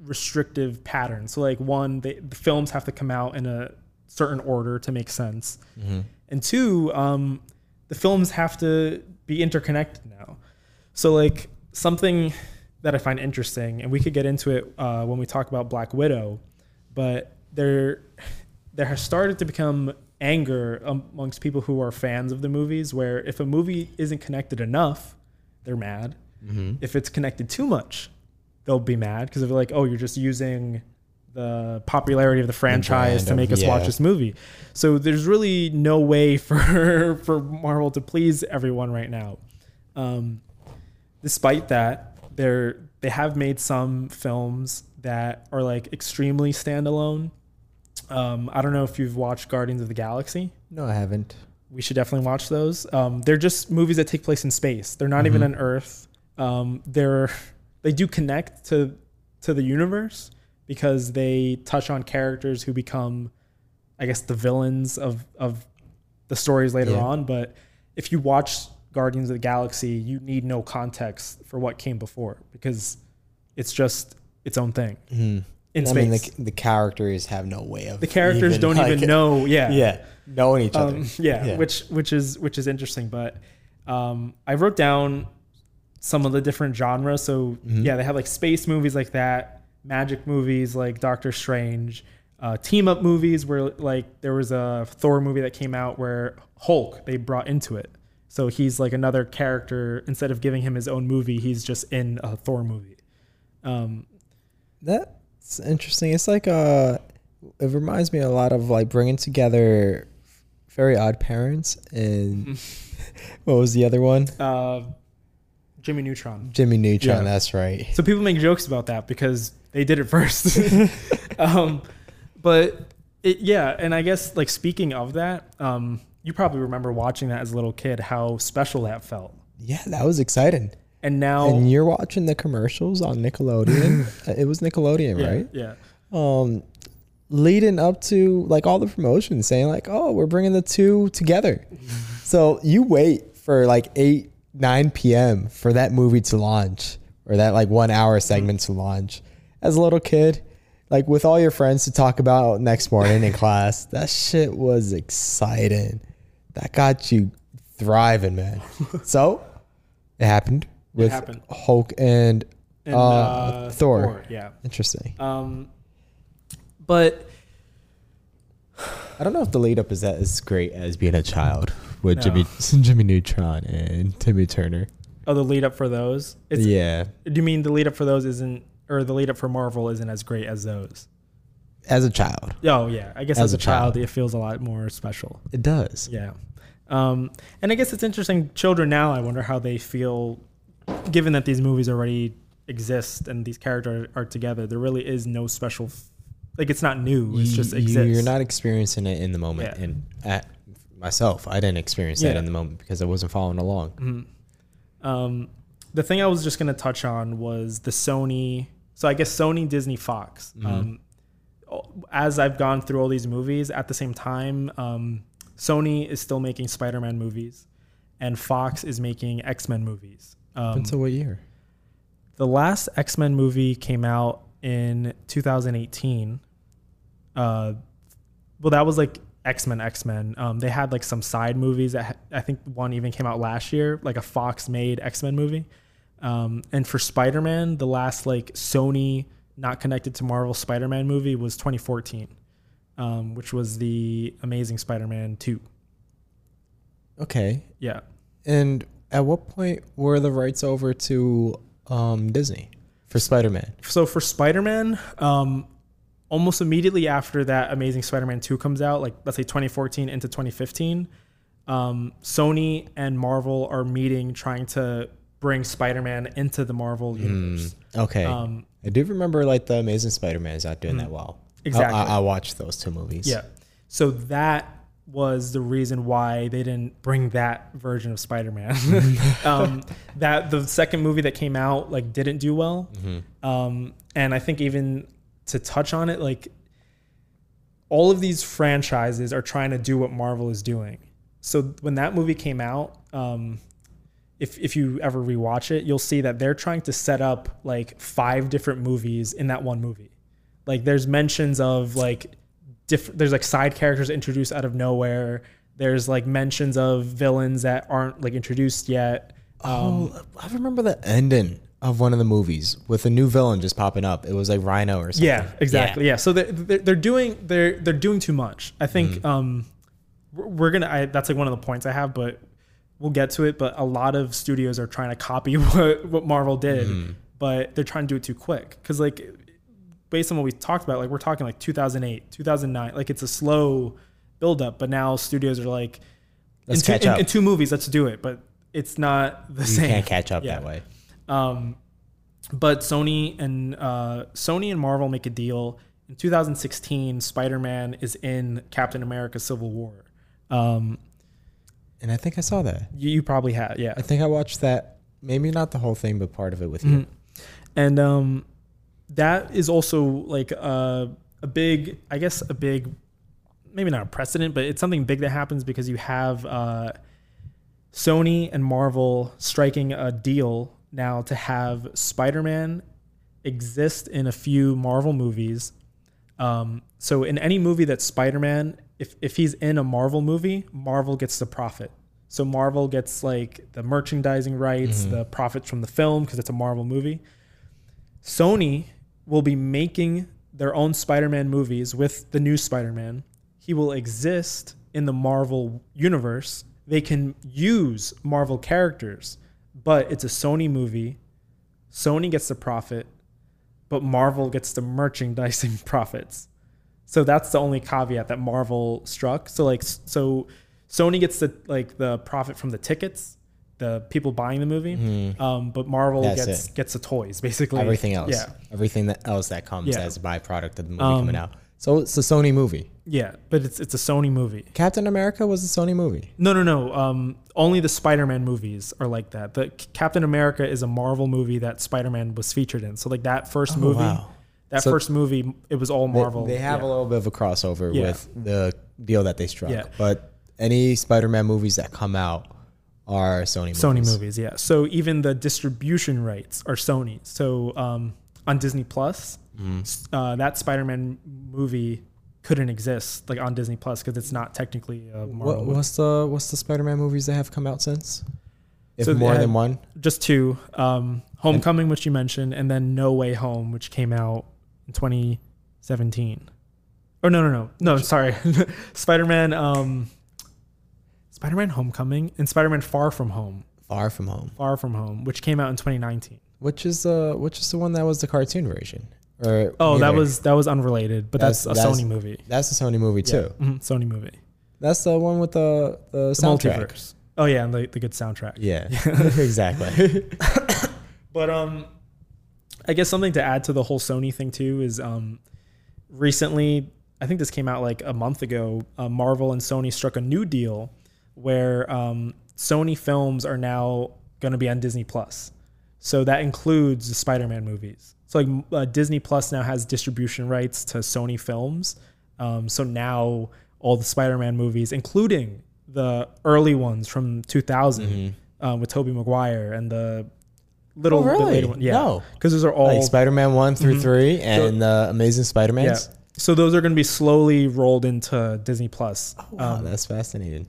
restrictive patterns. So like one, they, the films have to come out in a certain order to make sense. Mm-hmm. and two, um, the films have to be interconnected now. So like something that I find interesting, and we could get into it uh, when we talk about Black Widow, but there there has started to become anger amongst people who are fans of the movies, where if a movie isn't connected enough, they're mad. Mm-hmm. If it's connected too much, they'll be mad because they're like, oh, you're just using the popularity of the franchise to make of- us watch this movie. So there's really no way <laughs> for for Marvel to please everyone right now. Um, despite that, they're they have made some films that are like extremely standalone. Um, I don't know if you've watched Guardians of the Galaxy. No, I haven't. We should definitely watch those. Um, they're just movies that take place in space. They're not even on Earth. Um, they're they do connect to to the universe because they touch on characters who become, I guess, the villains of of the stories later Yeah. on. But if you watch Guardians of the Galaxy, you need no context for what came before because it's just its own thing Mm. in I space. mean, the, the characters have no way of the characters don't like, even know. Yeah, <laughs> Yeah, knowing each other. um, yeah, Yeah. which which is which is interesting. But um, I wrote down some of the different genres. So Mhm. yeah, they have like space movies like that, magic movies like Doctor Strange, uh, team up movies where like there was a Thor movie that came out where Hulk they brought into it. So he's like another character. Instead of giving him his own movie, he's just in a Thor movie. Um, That's interesting. It's like uh it reminds me a lot of like bringing together Fairly Odd Parents and <laughs> <laughs> what was the other one? uh, Jimmy Neutron. Jimmy Neutron. Yeah. That's right. So people make jokes about that because they did it <laughs> first. <laughs> um, but it, yeah, and I guess like speaking of that, um, you probably remember watching that as a little kid, how special that felt. Yeah, that was exciting. And now, And you're watching the commercials on Nickelodeon. <laughs> Uh, it was Nickelodeon, yeah, right? Yeah, Um, leading up to like all the promotions, saying like, "Oh, we're bringing the two together." so you wait for like eight, nine p.m. for that movie to launch, or that like one hour segment to launch. As a little kid, like with all your friends to talk about next morning in <laughs> class, that shit was exciting. That got you thriving, man. <laughs> so it happened with happened. Hulk and, and uh, uh, Thor. Yeah. Interesting. Um, but I don't know if the lead up is that as great as being a child with No. Jimmy <laughs> Jimmy Neutron and Timmy Turner. oh, the lead up for those. It's, yeah, Do you mean the lead up for those isn't, or the lead up for Marvel isn't as great as those? as a child, Oh yeah, I guess as, a child. it feels a lot more special. it does. Yeah. Um, and I guess it's interesting. Children now, I wonder how they feel, given that these movies already exist and these characters are together. There really is no special, f- like it's not new. It's just You- exists. You're not experiencing it in the moment, Yeah. and at myself, I didn't experience that in the moment because I wasn't following along. Mhm. Um, the thing I was just gonna touch on was the Sony. So I guess Sony, Disney, Fox. Mm-hmm. Um, as I've gone through all these movies, at the same time, um, Sony is still making Spider-Man movies, and Fox is making X-Men movies. Um, Until what year? the last X Men movie came out in 2018. Uh, well, that was like X Men, X Men. Um, they had like some side movies that ha- I think one even came out last year, like a Fox made X Men movie. Um, and for Spider Man, the last like Sony not connected to Marvel Spider Man movie was 2014, um, which was the Amazing Spider Man 2. Okay, Yeah. and at what point were the rights over to um, Disney for Spider Man? so for Spider-Man, um, almost immediately after that Amazing Spider-Man 2 comes out, like let's say 2014 into 2015, um, Sony and Marvel are meeting trying to bring Spider-Man into the Marvel universe. Okay, Um, I do remember like the Amazing Spider Man is not doing that well. Exactly. I, I, I watched those two movies. yeah. So that was the reason why they didn't bring that version of Spider-Man. <laughs> <laughs> um, that the second movie that came out like didn't do well. Um, and I think even to touch on it, like all of these franchises are trying to do what Marvel is doing. So when that movie came out, um, if if you ever rewatch it, you'll see that they're trying to set up like five different movies in that one movie. Like there's mentions of like different. There's like side characters introduced out of nowhere. There's like mentions of villains that aren't like introduced yet. Um, oh, I remember the ending of one of the movies with a new villain just popping up. It was like Rhino or something. Yeah, exactly. Yeah. So they're, they're, they're doing they're they're doing too much. I think um, we're, we're gonna. I, that's like one of the points I have, but we'll get to it. But a lot of studios are trying to copy <laughs> what what Marvel did, but they're trying to do it too quick. Because like based on what we talked about, like we're talking like 2008, 2009. Like it's a slow build up, but now studios are like Let's in, two, catch in- up. in two movies, let's do it. But it's not the You same. can't catch up Yeah. that way. Um, but Sony and uh, Sony and Marvel make a deal. In 2016, Spider-Man is in Captain America: Civil War. Um, And I think I saw that. you, you probably have, yeah. I think I watched that. Maybe not the whole thing, but part of it with you. Mhm. And um, that is also like a, a big, I guess, a big, maybe not a precedent, but it's something big that happens because you have uh, Sony and Marvel striking a deal now to have Spider Man exist in a few Marvel movies. Um, so in any movie that's Spider Man, if, if he's in a Marvel movie, Marvel gets the profit. So Marvel gets like the merchandising rights, the profits from the film because it's a Marvel movie. Sony will be making their own Spider-Man movies with the new Spider-Man. He will exist in the Marvel universe. They can use Marvel characters, but it's a Sony movie. Sony gets the profit, but Marvel gets the merchandising <laughs> profits. So that's the only caveat that Marvel struck. So like so Sony gets the like the profit from the tickets, the people buying the movie. Um, but Marvel. That's gets it. gets the toys basically. Everything else. Yeah. Everything that else that comes Yeah. as a byproduct of the movie Um, coming out. So it's a Sony movie. Yeah, but it's it's a Sony movie. Captain America was a Sony movie. No, no, no. Um, only the Spider-Man movies are like that. The Captain America is a Marvel movie that Spider-Man was featured in. So like that first Oh, movie, wow. that So- first movie, it was all Marvel. They, have yeah. a little bit of a crossover Yeah. with the deal that they struck. Yeah. But any Spider-Man movies that come out are Sony movies. Sony movies, yeah. So even the distribution rights are Sony. So um, on Disney Plus, Mm-hmm. uh, that Spider-Man movie couldn't exist like on Disney Plus because it's not technically a Marvel. What, movie. what's the what's the Spider-Man movies that have come out since? If So more than one. Just two. Um, Homecoming, which you mentioned, and then No Way Home, which came out in 2017. Or no, no, no, no. Sorry, <laughs> Spider-Man. Um, Spider-Man Homecoming and Spider-Man Far From Home. Far From Home. Far From Home, which came out in 2019. Which is uh which is the one that was the cartoon version? Or Oh, that was that was unrelated, but that's, That's- a that's- Sony movie. that's a Sony movie too. Yeah, mhm, Sony movie. That's the one with the the The soundtrack. multiverse. Oh yeah, and the, the good soundtrack. Yeah, <laughs> <laughs> exactly. <laughs> But um, I guess something to add to the whole Sony thing too is um, recently I think this came out like a month ago. Uh, Marvel and Sony struck a new deal where um, Sony films are now going to be on Disney Plus. So that includes the Spider-Man movies. So like uh, Disney Plus now has distribution rights to Sony films. Um, so now all the Spider-Man movies, including the early ones from 2000 um, with Tobey Maguire and the little Oh, really? later one. Yeah, No. because those are all like Spider-Man one through Mhm. three and uh, Amazing yeah. Spider-Man's. So those are going to be slowly rolled into Disney Plus. Wow, Um, that's fascinating.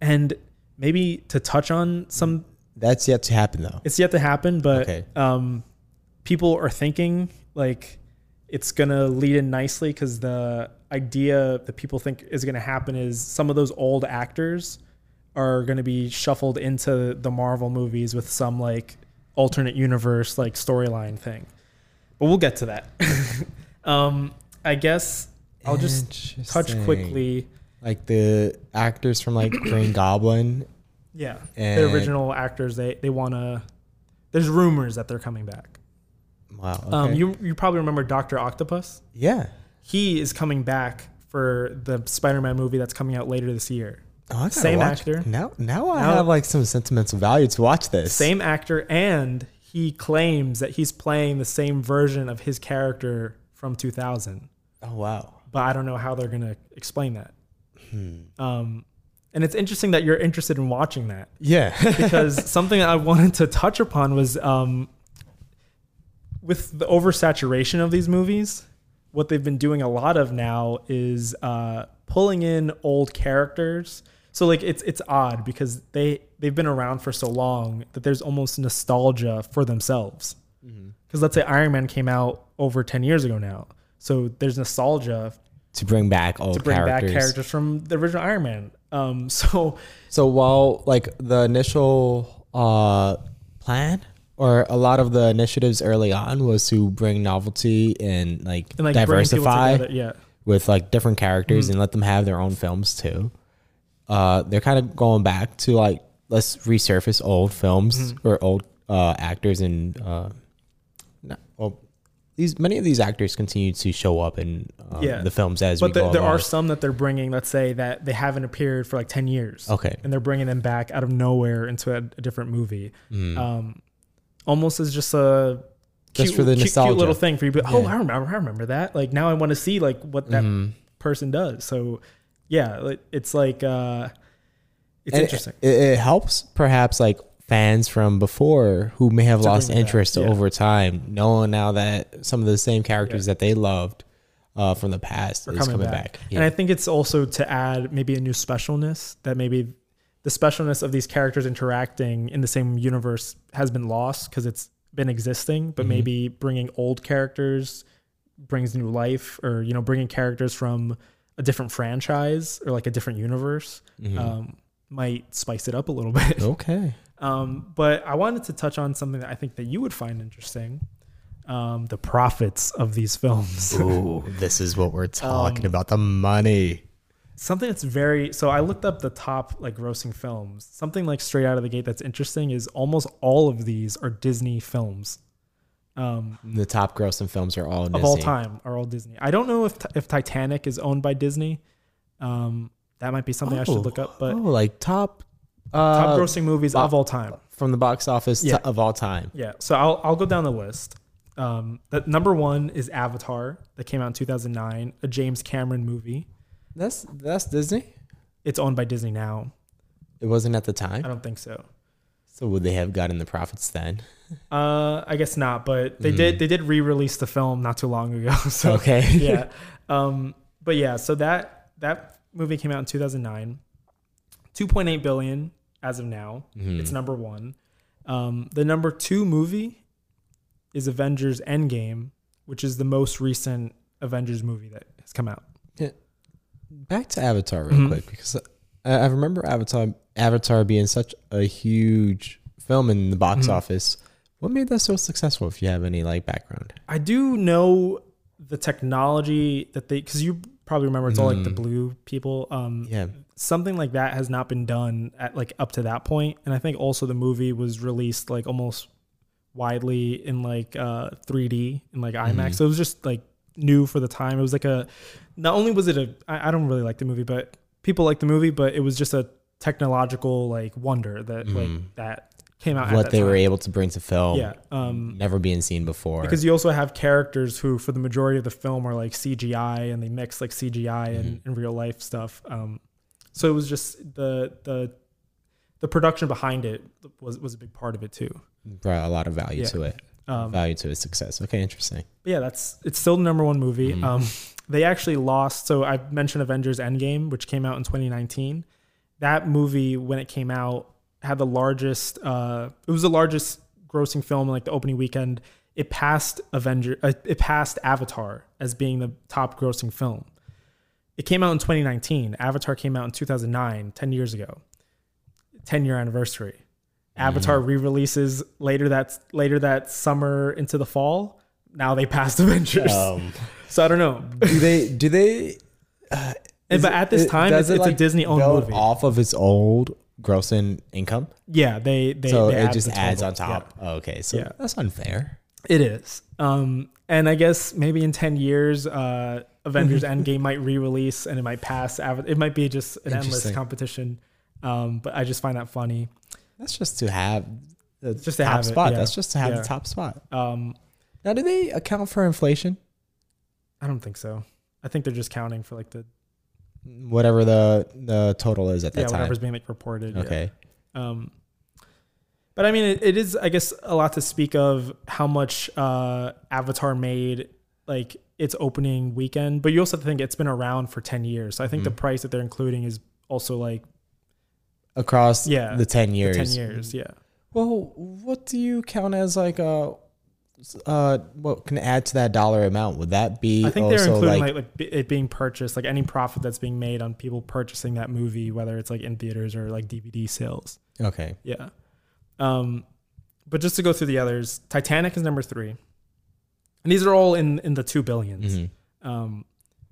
and maybe to touch on some That's yet to happen though. it's yet to happen but Okay. um, people are thinking like it's gonna lead in nicely because the idea that people think is gonna happen is some of those old actors are gonna be shuffled into the Marvel movies with some like alternate universe like storyline thing. But we'll get to that. <laughs> um, I guess I'll just touch quickly. Like the actors from like <coughs> Green Goblin. Yeah, the original actors they they want to. There's rumors that they're coming back. Wow. Um, you you probably remember Doctor Octopus. yeah. He is coming back for the Spider-Man movie that's coming out later this year. Oh, I Same watch- actor. Now, now I Now- have like some sentimental value to watch this. Same actor, and he claims that he's playing the same version of his character from 2000. Oh wow. But I don't know how they're gonna explain that. Hmm. Um, and it's interesting that you're interested in watching that. Yeah. <laughs> because something I wanted to touch upon was um, with the oversaturation of these movies, what they've been doing a lot of now is uh, pulling in old characters. So like it's it's odd because they they've been around for so long that there's almost nostalgia for themselves. Because let's say Iron Man came out over ten years ago now, so there's nostalgia To bring back old to bring characters. back characters from the original Iron Man. Um, <laughs> so So while like the initial uh plan or a lot of the initiatives early on was to bring novelty and like, and like diversify together, yeah. with like different characters Mm-hmm. and let them have their own films too. Uh, they're kind of going back to like let's resurface old films Mm-hmm. or old uh, actors and uh, no, well, these many of these actors continue to show up in uh, Yeah. the films as But we the, there are some that they're bringing. Let's say that they haven't appeared for like ten years. Okay. and they're bringing them back out of nowhere into a, a different movie, Mm. um, almost as just a Just cute, for the cute, cute little thing for you. But, oh, I remember, I remember that. Like now, I want to see like what that Mhm. person does. So, yeah, it's like uh, it's And interesting. It, it helps perhaps like fans from before who may have To lost bring it back, interest yeah. over time, knowing now that some of the same characters that they loved uh, from the past Are is coming coming back. back. And I think it's also to add maybe a new specialness that maybe the specialness of these characters interacting in the same universe has been lost because it's been existing, but Mhm. maybe bringing old characters brings new life or, you know, bringing characters from a different franchise or like a different universe Mhm. um, might spice it up a little <laughs> bit. okay. Um, but I wanted to touch on something that I think that you would find interesting. Um, the profits of these films. Ooh, this is what we're <laughs> talking Um, about the money. Something that's very so i looked up the top like grossing films. Something like straight out of the gate that's interesting is almost all of these are disney films. Um The top grossing films are all of Disney. all time are all disney. I don't know if if titanic is owned by disney. Um that might be something i Oh, should look up but oh, like top, uh, top grossing movies bo- of all time. from the box office Yeah. to- of all time. yeah so i'll i'll go down the list. Um that number one is avatar that came out in 2009 a james cameron movie That's that's Disney. it's owned by disney now It wasn't at the time. i don't think so So would they have gotten the profits then? <laughs> Uh, I guess not, but they Mhm. did they did re-release the film not too long ago. <laughs> So Okay. yeah, <laughs> um, but yeah, so that that movie came out in 2009, 2.8 billion as of now. Mhm. It's number one. Um, the number two movie is Avengers Endgame, which is the most recent Avengers movie that has come out. Back to Avatar real Mhm. quick because I, I remember Avatar Avatar being such a huge film in the box Mhm. office. What made that so successful? If you have any like background, I do know the technology that they because you probably remember it's all like the Mm. blue people. Um, yeah, something like that has not been done at like up to that point and i think also the movie was released like almost widely in like uh 3d in like imax Mhm. so it was just like new for the time it was like a not only was it a i, I don't really like the movie but people like the movie but it was just a technological like wonder that like Mhm. that came out at what they were able to bring to film, yeah um never being seen before. because you also have characters who for the majority of the film are like cgi and they mix like cgi and, Mm-hmm. and real life stuff um so it was just the the the production behind it was was a big part of it too brought a lot of value Yeah. to it, um value to its success. Okay, interesting. but yeah that's it's still the number one movie. Mhm. um they actually lost so i mentioned avengers endgame which came out in 2019 that movie when it came out had the largest uh it was the largest grossing film in like the opening weekend. It passed avenger uh, it passed avatar as being the top grossing film. It came out in 2019 avatar came out in 2009 10 years ago. 10 year anniversary avatar re-releases later that later that summer into the fall now they passed <laughs> avengers Um, so i don't know do they? Do they? Uh, And- but it- at this time, it's- it, it's a Disney-owned build movie. off of its old grossing income. Yeah, they they so they it add just adds on top. Oh, okay, so Yeah. that's unfair. It is. Um, and I guess maybe in ten years, uh, Avengers <laughs> Endgame might re-release and it might pass. It might be just an endless competition. Um, but I just find that funny. That's just to have the Just to top have it, spot. yeah. That's just to have Yeah. the top spot. Um, Now, do they account for inflation? I don't think so. I think they're just counting for like the Whatever the the total is at that yeah time. whatever's being like reported. yeah. Okay. Um, but I mean, it, it is, I guess, a lot to speak of how much uh, Avatar made, like its opening weekend. But you also have to think it's been around for ten years. So I think the Mhm. price that they're including is also like across Yeah, the 10 The years. ten years. Yeah. Well, what do you count as like a uh what can add to that dollar amount? Would that be I think they're including like, like, like, it being purchased, like any profit that's being made on people purchasing that movie, whether it's like in theaters or like DVD sales. okay. Yeah. Um, but just to go through the others, Titanic is number three, and these are all in in the two billions. Mhm. Um,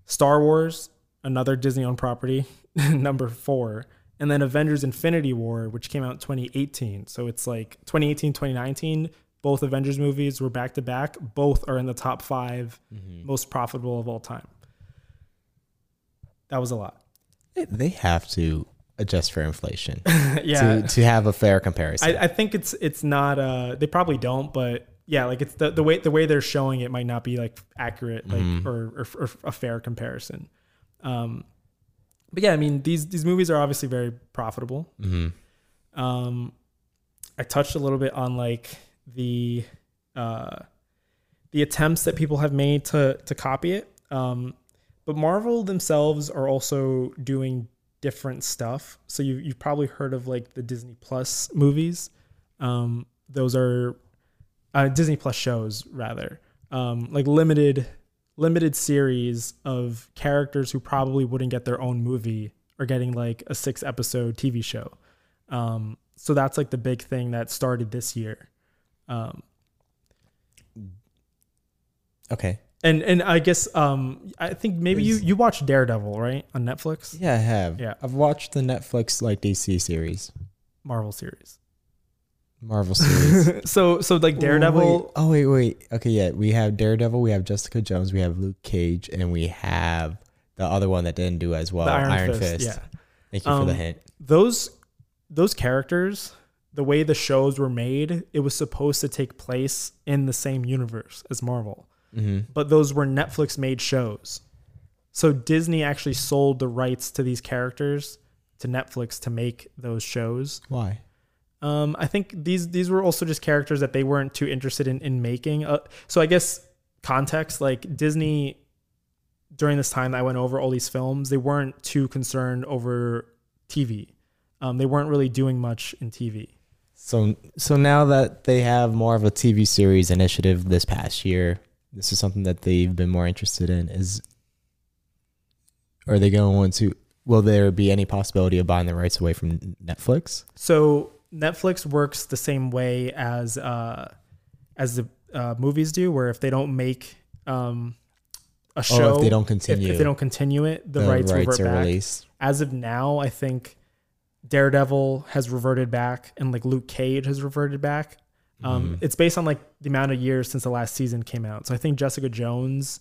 Star Wars, another Disney owned property, <laughs> number four. And then Avengers Infinity War, which came out in 2018. So it's like 2018, 2019, both Avengers movies were back to back. Both are in the top five Mhm. most profitable of all time. That was a lot. They- have to adjust for inflation <laughs> yeah. to to have a fair comparison. I, I think it's it's not uh they probably don't, but yeah, like it's the, the way the way they're showing it might not be like accurate like Mhm. or, or, or a fair comparison. Um but yeah, I mean these these movies are obviously very profitable. Mhm. Um I touched a little bit on like the uh the attempts that people have made to to copy it. Um but Marvel themselves are also doing different stuff. So you you've probably heard of like the Disney Plus movies. Um those are uh, Disney Plus shows rather. Um like limited limited series of characters who probably wouldn't get their own movie or getting like a six episode TV show. Um, so that's like the big thing that started this year. Um, Okay. and and I guess um, I think maybe you you watched Daredevil right on Netflix, Yeah, I have. Yeah. I've watched the Netflix like DC series, Marvel series. Marvel series. <laughs> so so like Daredevil. Wait, oh wait, wait. Okay, yeah, we have Daredevil, we have Jessica Jones, we have Luke Cage, and we have the other one that didn't do as well, the Iron, Iron, Fist. Fist, yeah. Thank you for the Um, hint. Those those characters, the way the shows were made, it was supposed to take place in the same universe as Marvel. hmm but those were Netflix made shows. So Disney actually sold the rights to these characters to Netflix to make those shows. Why? Um, I think these these were also just characters that they weren't too interested in in making. Uh, so I guess context like Disney during this time that I went over all these films, they weren't too concerned over TV. Um, they weren't really doing much in TV. So so now that they have more of a TV series initiative this past year, this is something that they've been more interested in. Is are they going to to? Will there be any possibility of buying the rights away from Netflix? So Netflix works the same way as uh, as the uh, movies do, where if they don't make um, a show, or if they don't continue, if they don't continue it, the, rights, revert are back. released. As of now, I think Daredevil has reverted back, and like Luke Cage has reverted back. Um, Mhm. It's based on like the amount of years since the last season came out. So I think Jessica Jones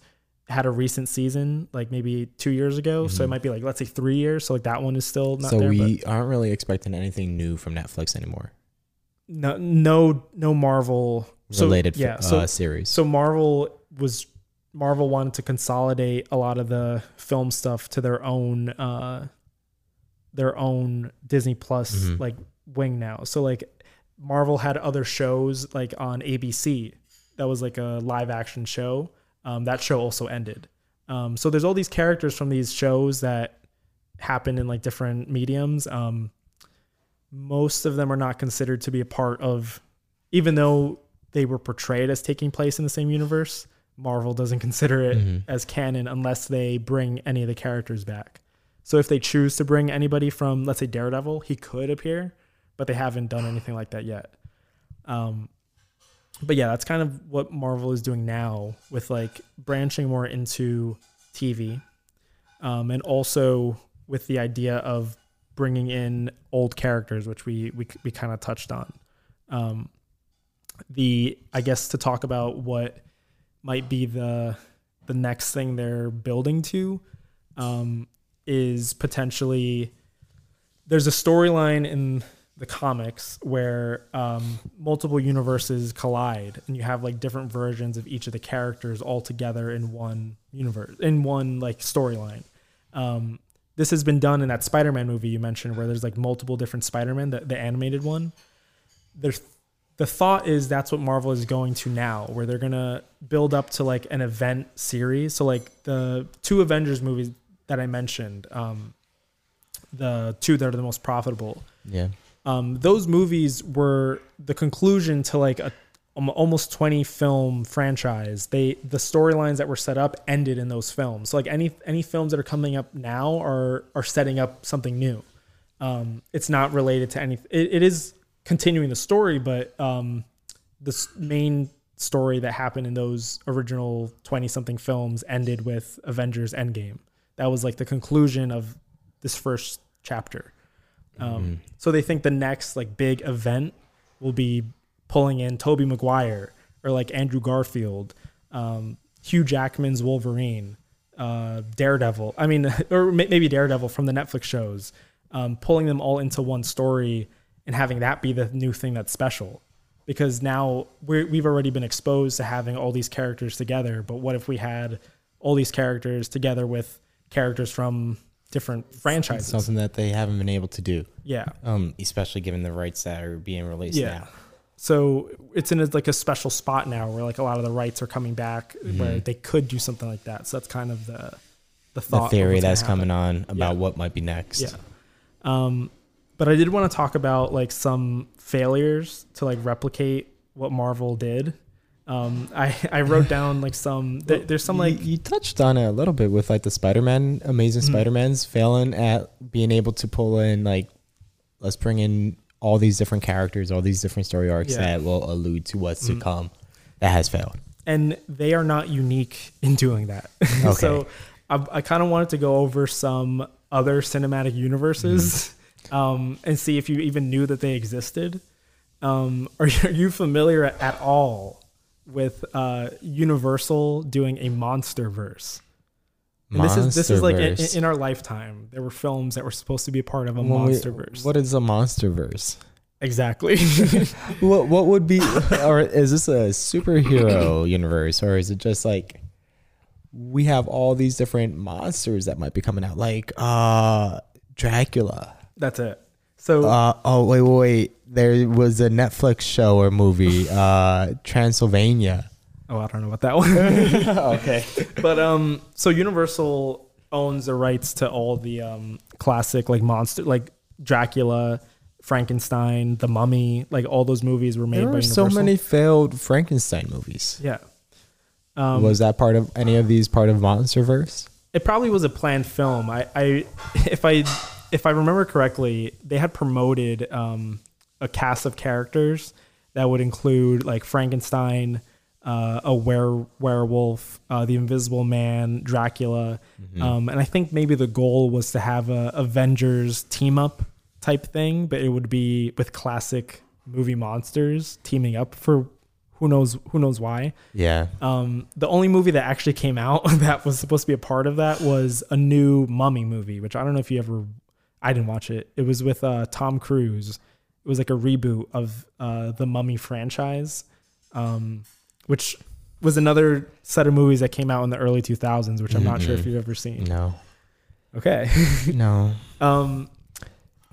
had a recent season, like maybe two years ago. So it Mhm. might be like let's say three years. So like that one is still not so there. but- we aren't really expecting anything new from Netflix anymore. no no no Marvel so, Related, yeah, uh, so series. so Marvel was Marvel wanted to consolidate a lot of the film stuff to their own uh their own Disney Plus Mhm. like wing now. So like Marvel had other shows like on ABC that was like a live action show. Um, that show also ended. Um, so there's all these characters from these shows that happen in like different mediums. Um, most of them are not considered to be a part of, even though they were portrayed as taking place in the same universe. Marvel doesn't <laughs> consider it Mhm. as canon unless they bring any of the characters back. So if they choose to bring anybody from, let's say Daredevil, he could appear, but they haven't done anything like that yet. Um, but yeah, that's kind of what Marvel is doing now with like branching more into TV, um, and also with the idea of bringing in old characters, which we we we kind of touched on. Um, the I guess to talk about what might be the the next thing they're building to um, is potentially there's a storyline in the comics where um, multiple universes collide and you have like different versions of each of the characters all together in one universe in one like storyline. Um, this has been done in that spider-man movie you mentioned where there's like multiple different spider-man the, the animated one. There's the thought is that's what marvel is going to now where they're gonna build up to like an event series. So like the two avengers movies that i mentioned um, the two that are the most profitable Yeah. Um, those movies were the conclusion to like a um, almost 20 film franchise. They the storylines that were set up ended in those films. So like any any films that are coming up now are are setting up something new. Um, it's not related to any it, it is continuing the story but um, the main story that happened in those original 20 something films ended with avengers endgame. That was like the conclusion of this first chapter um, so they think the next like big event will be pulling in Tobey Maguire or like Andrew Garfield, um, Hugh Jackman's Wolverine, uh, Daredevil. I mean, <laughs> or maybe Daredevil from the Netflix shows, um, pulling them all into one story and having that be the new thing that's special. Because now we're, we've already been exposed to having all these characters together, but what if we had all these characters together with characters from different franchises? Something that they haven't been able to do. yeah. Um, especially given the rights that are being released Yeah. now. So it's in a, like a special spot now where like a lot of the rights are coming back where they could do something like that. So that's kind of the the Mm-hmm. The thought. theory that's coming on about Yeah. what might be next. Yeah. Um, but I did want to talk about like some failures to like replicate what Marvel did. Um, I I wrote <laughs> down like some there, there's some like you, touched on it a little bit with like the Spider-Man, Amazing Mhm. Spider-Man's failing at being able to pull in like, let's bring in all these different characters, all these different story arcs Yeah. that will allude to what's Mhm. to come. That has failed. and they are not unique <laughs> in doing that. <laughs> Okay. so I, I kind of wanted to go over some other cinematic universes Mm-hmm. um, and see if you even knew that they existed. Um, are, you, are you familiar at all with uh, Universal doing a monster verse? And this is this is like in, in our lifetime. There were films that were supposed to be a part of a When we- monster verse. What is a monster verse? exactly? <laughs> <laughs> what what would be <laughs> or is this a superhero <coughs> universe or is it just like we have all these different monsters that might be coming out like uh Dracula. That's it. So Uh oh wait wait wait there was a Netflix show or movie <laughs> uh Transylvania. oh, I don't know about that one. <laughs> <laughs> okay. but um so universal owns the rights to all the um classic like monster like dracula frankenstein the mummy like all those movies were made There by are so many failed Frankenstein movies. yeah um was that part of any of these part of Monsterverse? it probably was a planned film i i if i if i remember correctly they had promoted um a cast of characters that would include like frankenstein uh, a were werewolf, uh, the Invisible Man, Dracula, um, and I think maybe the goal was to have a Avengers team up type thing, but it would be with classic movie monsters teaming up for who knows who knows why. Yeah. Um, the only movie that actually came out <laughs> that was supposed to be a part of that was a new Mummy movie, which I don't know if you ever. I didn't watch it. It was with uh, Tom Cruise. It was like a reboot of uh, the Mummy franchise, um, which was another set of movies that came out in the early 2000s, which I'm not sure if Mhm. you've ever seen. No. Okay, <laughs> No. um,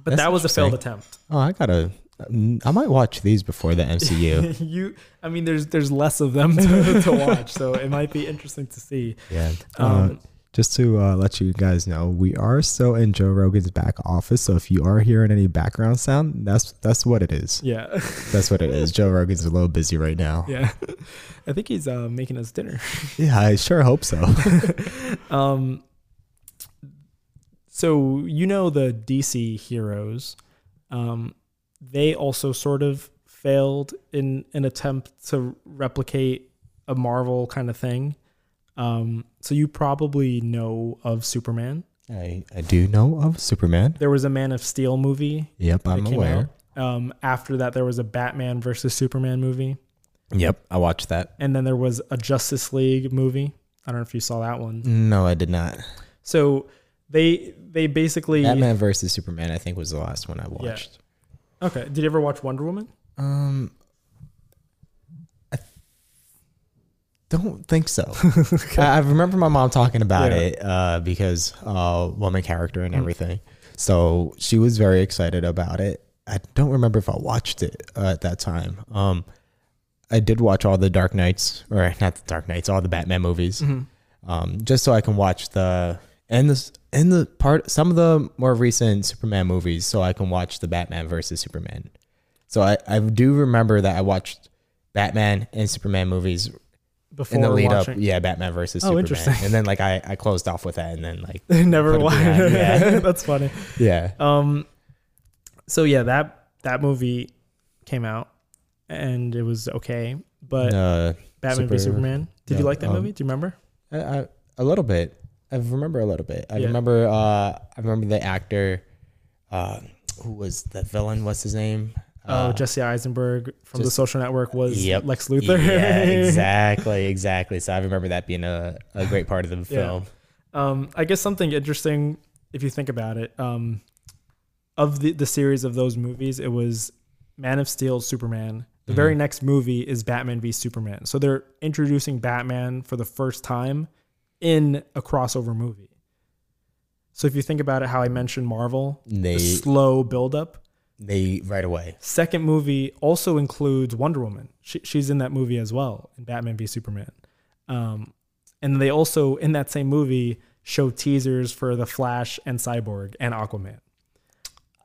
but That's that was a failed attempt. Oh, I gotta. I might watch these before the MCU. <laughs> you, I mean, there's there's less of them <laughs> to, to watch, so it might be interesting to see. yeah. Um, Uh, just to uh, let you guys know, we are still in Joe Rogan's back office. So if you are hearing any background sound, that's that's what it is. yeah. That's what it is. Joe Rogan's a little busy right now. Yeah, I think he's uh, making us dinner. <laughs> Yeah, I sure hope so. <laughs> Um, so you know the DC heroes, um, they also sort of failed in an attempt to replicate a Marvel kind of thing. Um, so you probably know of Superman. I I do know of Superman. There was a Man of Steel movie. Yep, I'm aware. out. Um, after that, there was a Batman versus Superman movie, Yep, I watched that. and then there was a Justice League movie. I don't know if you saw that one. No, I did not. So they they basically Batman versus Superman, I think, was the last one I watched. okay. Did you ever watch Wonder Woman? Um, don't think so. <laughs> I, I remember my mom talking about Yeah. it uh, because uh, woman character and Mm. everything. So she was very excited about it. I don't remember if I watched it uh, at that time. Um, I did watch all the Dark Knights, or not the Dark Knights, all the Batman movies, Mm-hmm. um, just so I can watch the and this in the part some of the more recent Superman movies, so I can watch the Batman versus Superman. So I I do remember that I watched Batman and Superman movies Before in the lead watching. up. Yeah, Batman versus Oh, Superman. interesting. And then like I I closed off with that, and then like <laughs> Never it watched. yeah. <laughs> That's funny. yeah, Um, so yeah, that that movie came out and it was okay, but uh, Batman v Super- Superman. Did you like that um, movie? Do you remember? I, I, a little bit. I remember a little bit. I Yeah. remember. Uh, I remember the actor. Uh, who was the villain? What's his name? Oh, Uh, Jesse Eisenberg from The Social Network was Yep. Lex Luthor. Yeah, <laughs> exactly, exactly. So I remember that being a, a great part of the Yeah. film. Um, I guess something interesting if you think about it. Um, of the the series of those movies, it was Man of Steel, Superman. The Mhm. very next movie is Batman v Superman. So they're introducing Batman for the first time in a crossover movie. So if you think about it, how I mentioned Marvel, They the slow buildup. They right away. Second movie also includes Wonder Woman. She, she's in that movie as well in Batman v Superman. Um, and they also in that same movie show teasers for the Flash and Cyborg and Aquaman,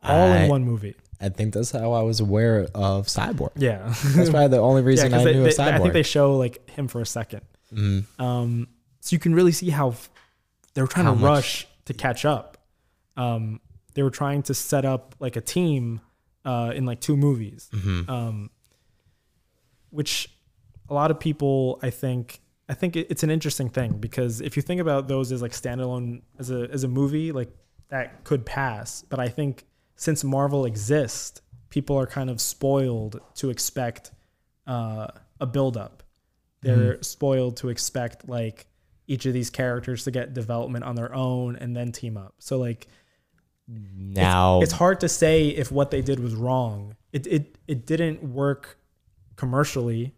all I, in one movie. I think that's how I was aware of Cyborg. Yeah, That's probably the only <laughs> yeah. I they, knew they- of Cyborg. I think they show like him for a second. Mhm. Um, so you can really see how they're trying How to much- rush to catch up. Um, they were trying to set up like a team uh, in like two movies. Mhm. um, which a lot of people I think I think it's an interesting thing because if you think about those as like standalone as a as a movie like that could pass but I think since Marvel exists people are kind of spoiled to expect uh, a build up they're spoiled to expect like each of these characters to get development on their own and then team up so like Now it's hard to say if what they did was wrong. It it it didn't work commercially,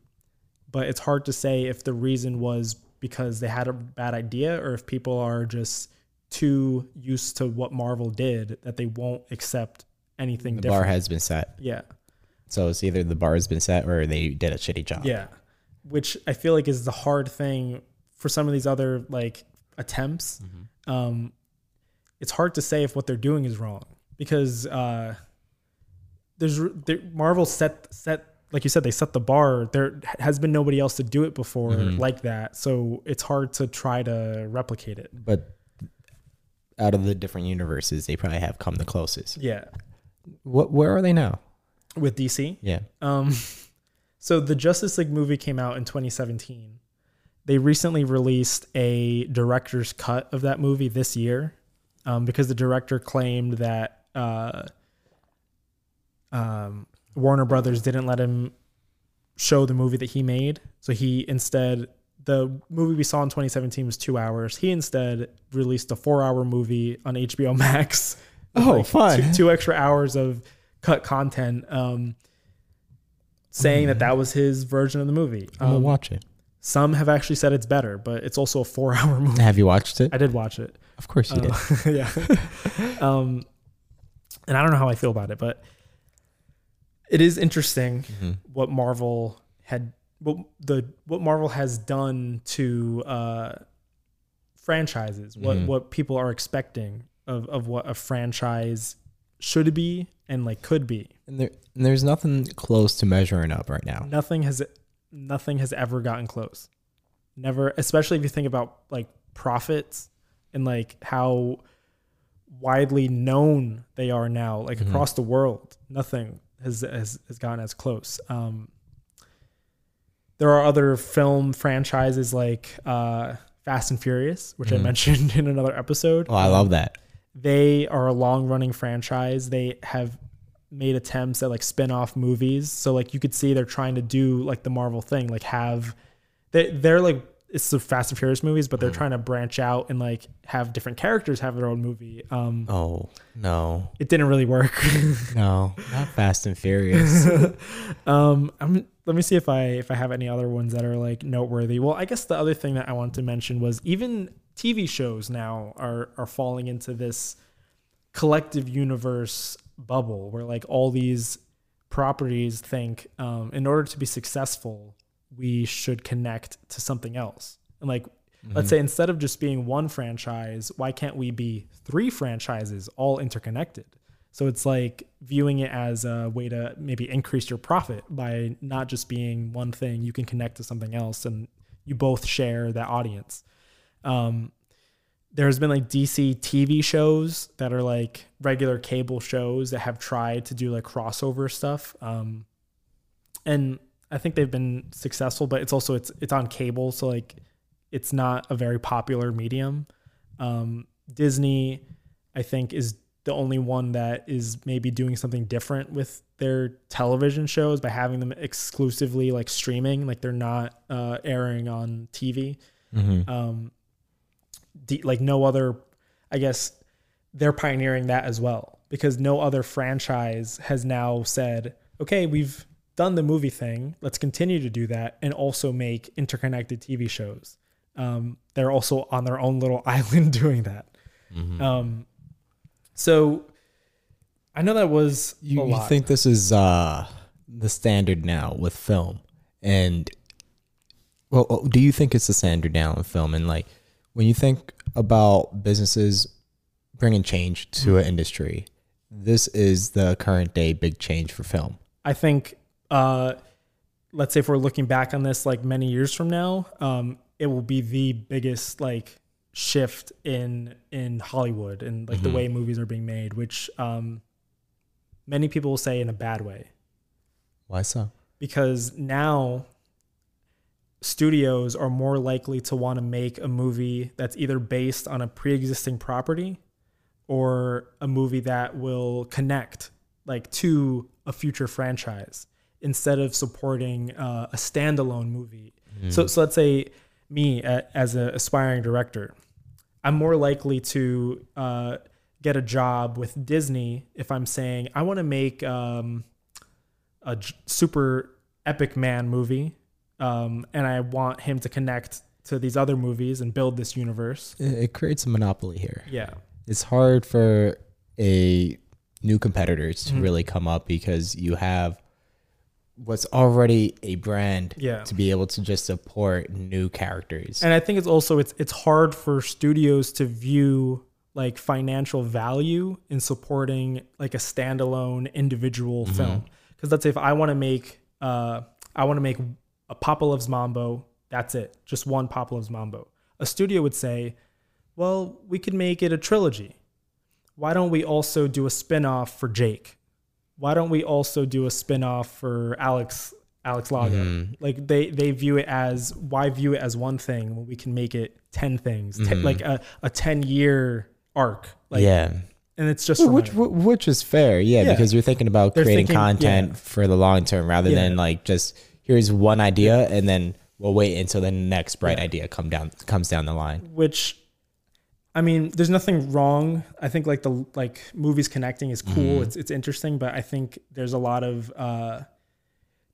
but it's hard to say if the reason was because they had a bad idea or if people are just too used to what Marvel did that they won't accept anything the different. bar has been set, yeah. so it's either the bar has been set or they did a shitty job. Yeah. Which I feel like is the hard thing for some of these other like attempts. Mm-hmm. Um, it's hard to say if what they're doing is wrong because uh, there's there, Marvel set set like you said they set the bar. There has been nobody else to do it before Mhm. like that, so it's hard to try to replicate it. but out of the different universes, they probably have come the closest. Yeah, What? Where are they now? with DC. Yeah. Um, <laughs> so the Justice League movie came out in 2017. They recently released a director's cut of that movie this year, um, because the director claimed that uh, um, Warner Brothers didn't let him show the movie that he made. So he instead the movie we saw in 2017 was two hours. He instead released a four-hour movie on HBO Max. <laughs> Oh, fun. Two, two extra hours of cut content, um, saying that that was his version of the movie. I'm gonna Um, watch it. some have actually said it's better, but it's also a four-hour <laughs> movie. Have you watched it? I did watch it. Of course you did. Uh, <laughs> yeah. <laughs> um, and I don't know how I feel about it, but it is interesting Mhm. what Marvel had, what the what Marvel has done to uh, franchises. What Mhm. what people are expecting of of what a franchise should be and like could be. And there, and there's nothing close to measuring up right now. Nothing has nothing has ever gotten close. Never, especially if you think about like profits and like how widely known they are now, like Mhm. across the world. Nothing has has, has gotten as close. Um, there are other film franchises like uh, Fast and Furious, which I Mhm. mentioned <laughs> in another episode. Oh, I Um, love that. they are a long running franchise. They have made attempts at like spin off movies. So like you could see they're trying to do like the Marvel thing, like have they they're like it's the Fast and Furious movies, but they're Mhm. trying to branch out and like have different characters have their own movie. Um Oh no, it didn't really work. <laughs> no, not Fast and Furious. <laughs> um I'm let me see if I if I have any other ones that are like noteworthy. Well, I guess the other thing that I wanted to mention was even TV shows now are are falling into this collective universe bubble where like all these properties think um, in order to be successful we should connect to something else and like Let's say instead of just being one franchise, why can't we be three franchises all interconnected? So it's like viewing it as a way to maybe increase your profit by not just being one thing. You can connect to something else, and you both share that audience. Um, there's been like DC TV shows that are like regular cable shows that have tried to do like crossover stuff. Um, and I think they've been successful, but it's also it's it's on cable, so like it's not a very popular medium. Um, Disney, I think, is the only one that is maybe doing something different with their television shows by having them exclusively like streaming, like they're not uh, airing on TV. Mm-hmm. Um, D- like no other, I guess they're pioneering that as well because no other franchise has now said, okay, we've done the movie thing. Let's continue to do that and also make interconnected TV shows. Um, they're also on their own little <laughs> island doing that. Mm-hmm. Um, so I know that was You, you think this is uh, the standard now with film, and well, oh, do you think it's the standard now in film? And like, when you think about businesses bringing change to an industry, this is the current day big change for film. I think, uh, let's say if we're looking back on this like many years from now, um, it will be the biggest like shift in in Hollywood and like the Mhm. way movies are being made, which um, many people will say in a bad way Why so? because now studios are more likely to want to make a movie that's either based on a pre-existing property or a movie that will connect like to a future franchise instead of supporting uh, a standalone movie so, so let's say me uh, as an aspiring director i'm more likely to uh, get a job with disney if i'm saying i want to make um, a j- super epic man movie um, and i want him to connect to these other movies and build this universe It, it creates a monopoly here. yeah It's hard for a new competitors to Mhm. really come up because you have what's already a brand Yeah. to be able to just support new characters. and i think it's also it's it's hard for studios to view like financial value in supporting like a standalone individual Mm-hmm. film because let's say if i want to make uh i want to make a papa loves mambo that's it just one papa loves mambo a studio would say well we could make it a trilogy why don't we also do a spin-off for jake why don't we also do a spin-off for alex alex lago Mhm. like they they view it as why view it as one thing when we can make it 10 things Ten- Mhm. like a, a 10 year arc like yeah. and it's just for which money. which is fair, yeah, Yeah. because you're thinking about They're creating thinking- content yeah. for the long term rather Yeah. than like just here's one idea and then we'll wait until the next bright Yeah. idea come down comes down the line. which I mean, there's nothing wrong. I think like the like movies connecting is cool. Mhm. It's it's interesting, but I think there's a lot of uh,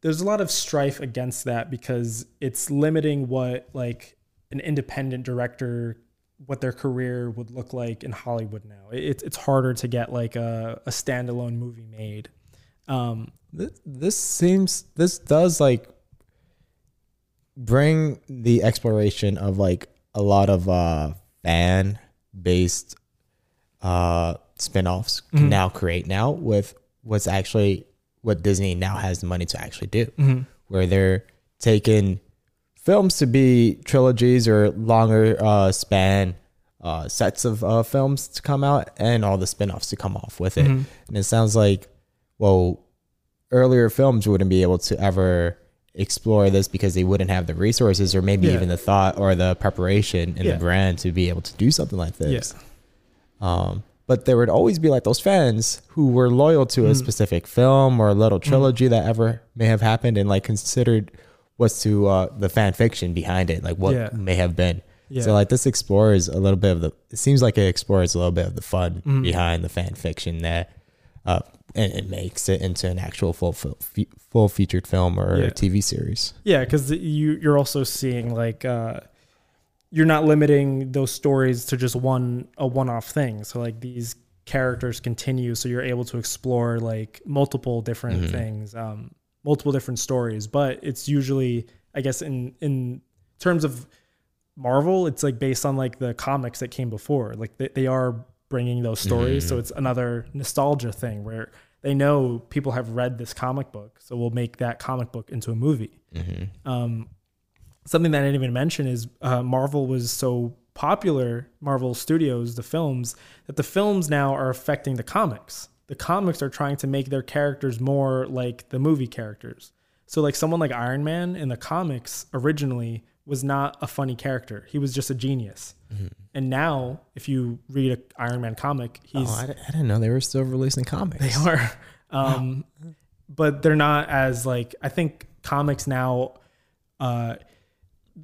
there's a lot of strife against that because it's limiting what like an independent director what their career would look like in Hollywood now. It's it's harder to get like a, a standalone movie made. Um, This, this seems this does like bring the exploration of like a lot of uh fan based uh spin-offs can Mhm. now create now with what's actually what Disney now has the money to actually do Mm-hmm. where they're taking films to be trilogies or longer uh span uh sets of uh films to come out and all the spin-offs to come off with it Mhm. and it sounds like well earlier films wouldn't be able to ever explore this because they wouldn't have the resources or maybe Yeah. even the thought or the preparation in Yeah. the brand to be able to do something like yeah, this um, but there would always be like those fans who were loyal to a Mhm. specific film or a little Mm-hmm. trilogy that ever may have happened and like considered what's to uh, the fan fiction behind it, like what Yeah. may have been. yeah. So like this explores a little bit of the. It seems like it explores a little bit of the fun Mhm. behind the fan fiction that, uh, and it makes it into an actual full full, featured film or Yeah. TV series. Yeah, because you you're also seeing like uh, you're not limiting those stories to just one a one off thing. So like these characters continue, so you're able to explore like multiple different Mhm. things, um, multiple different stories. But it's usually, I guess, in in terms of Marvel, it's like based on like the comics that came before. Like they, they are bringing those stories, so it's another nostalgia thing where they know people have read this comic book, so we'll make that comic book into a movie. Um, something that I didn't even mention is uh, Marvel was so popular, Marvel Studios, the films, that the films now are affecting the comics. The comics are trying to make their characters more like the movie characters. So, like someone like Iron Man in the comics originally was not a funny character. He was just a genius. And now, if you read a Iron Man comic, he's Oh, I, I didn't know they were still releasing comics. they are. <laughs> Um, But they're not as like I think comics now. Uh,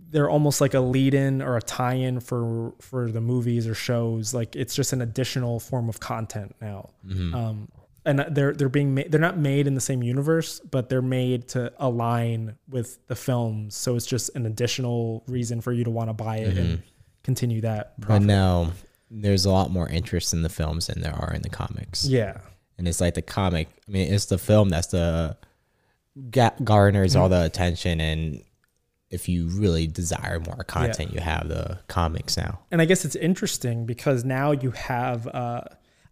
they're almost like a lead-in or a tie-in for for the movies or shows. Like it's just an additional form of content now. Um, and they're they're being made. They're not made in the same universe, but they're made to align with the films. So it's just an additional reason for you to want to buy it and continue that. But Profit. now there's a lot more interest in the films than there are in the comics. yeah, And it's like the comic. I mean, it's the film that's the ga- garners all the attention. And if you really desire more content, you have the comics now. and I guess it's interesting because now you have. Uh,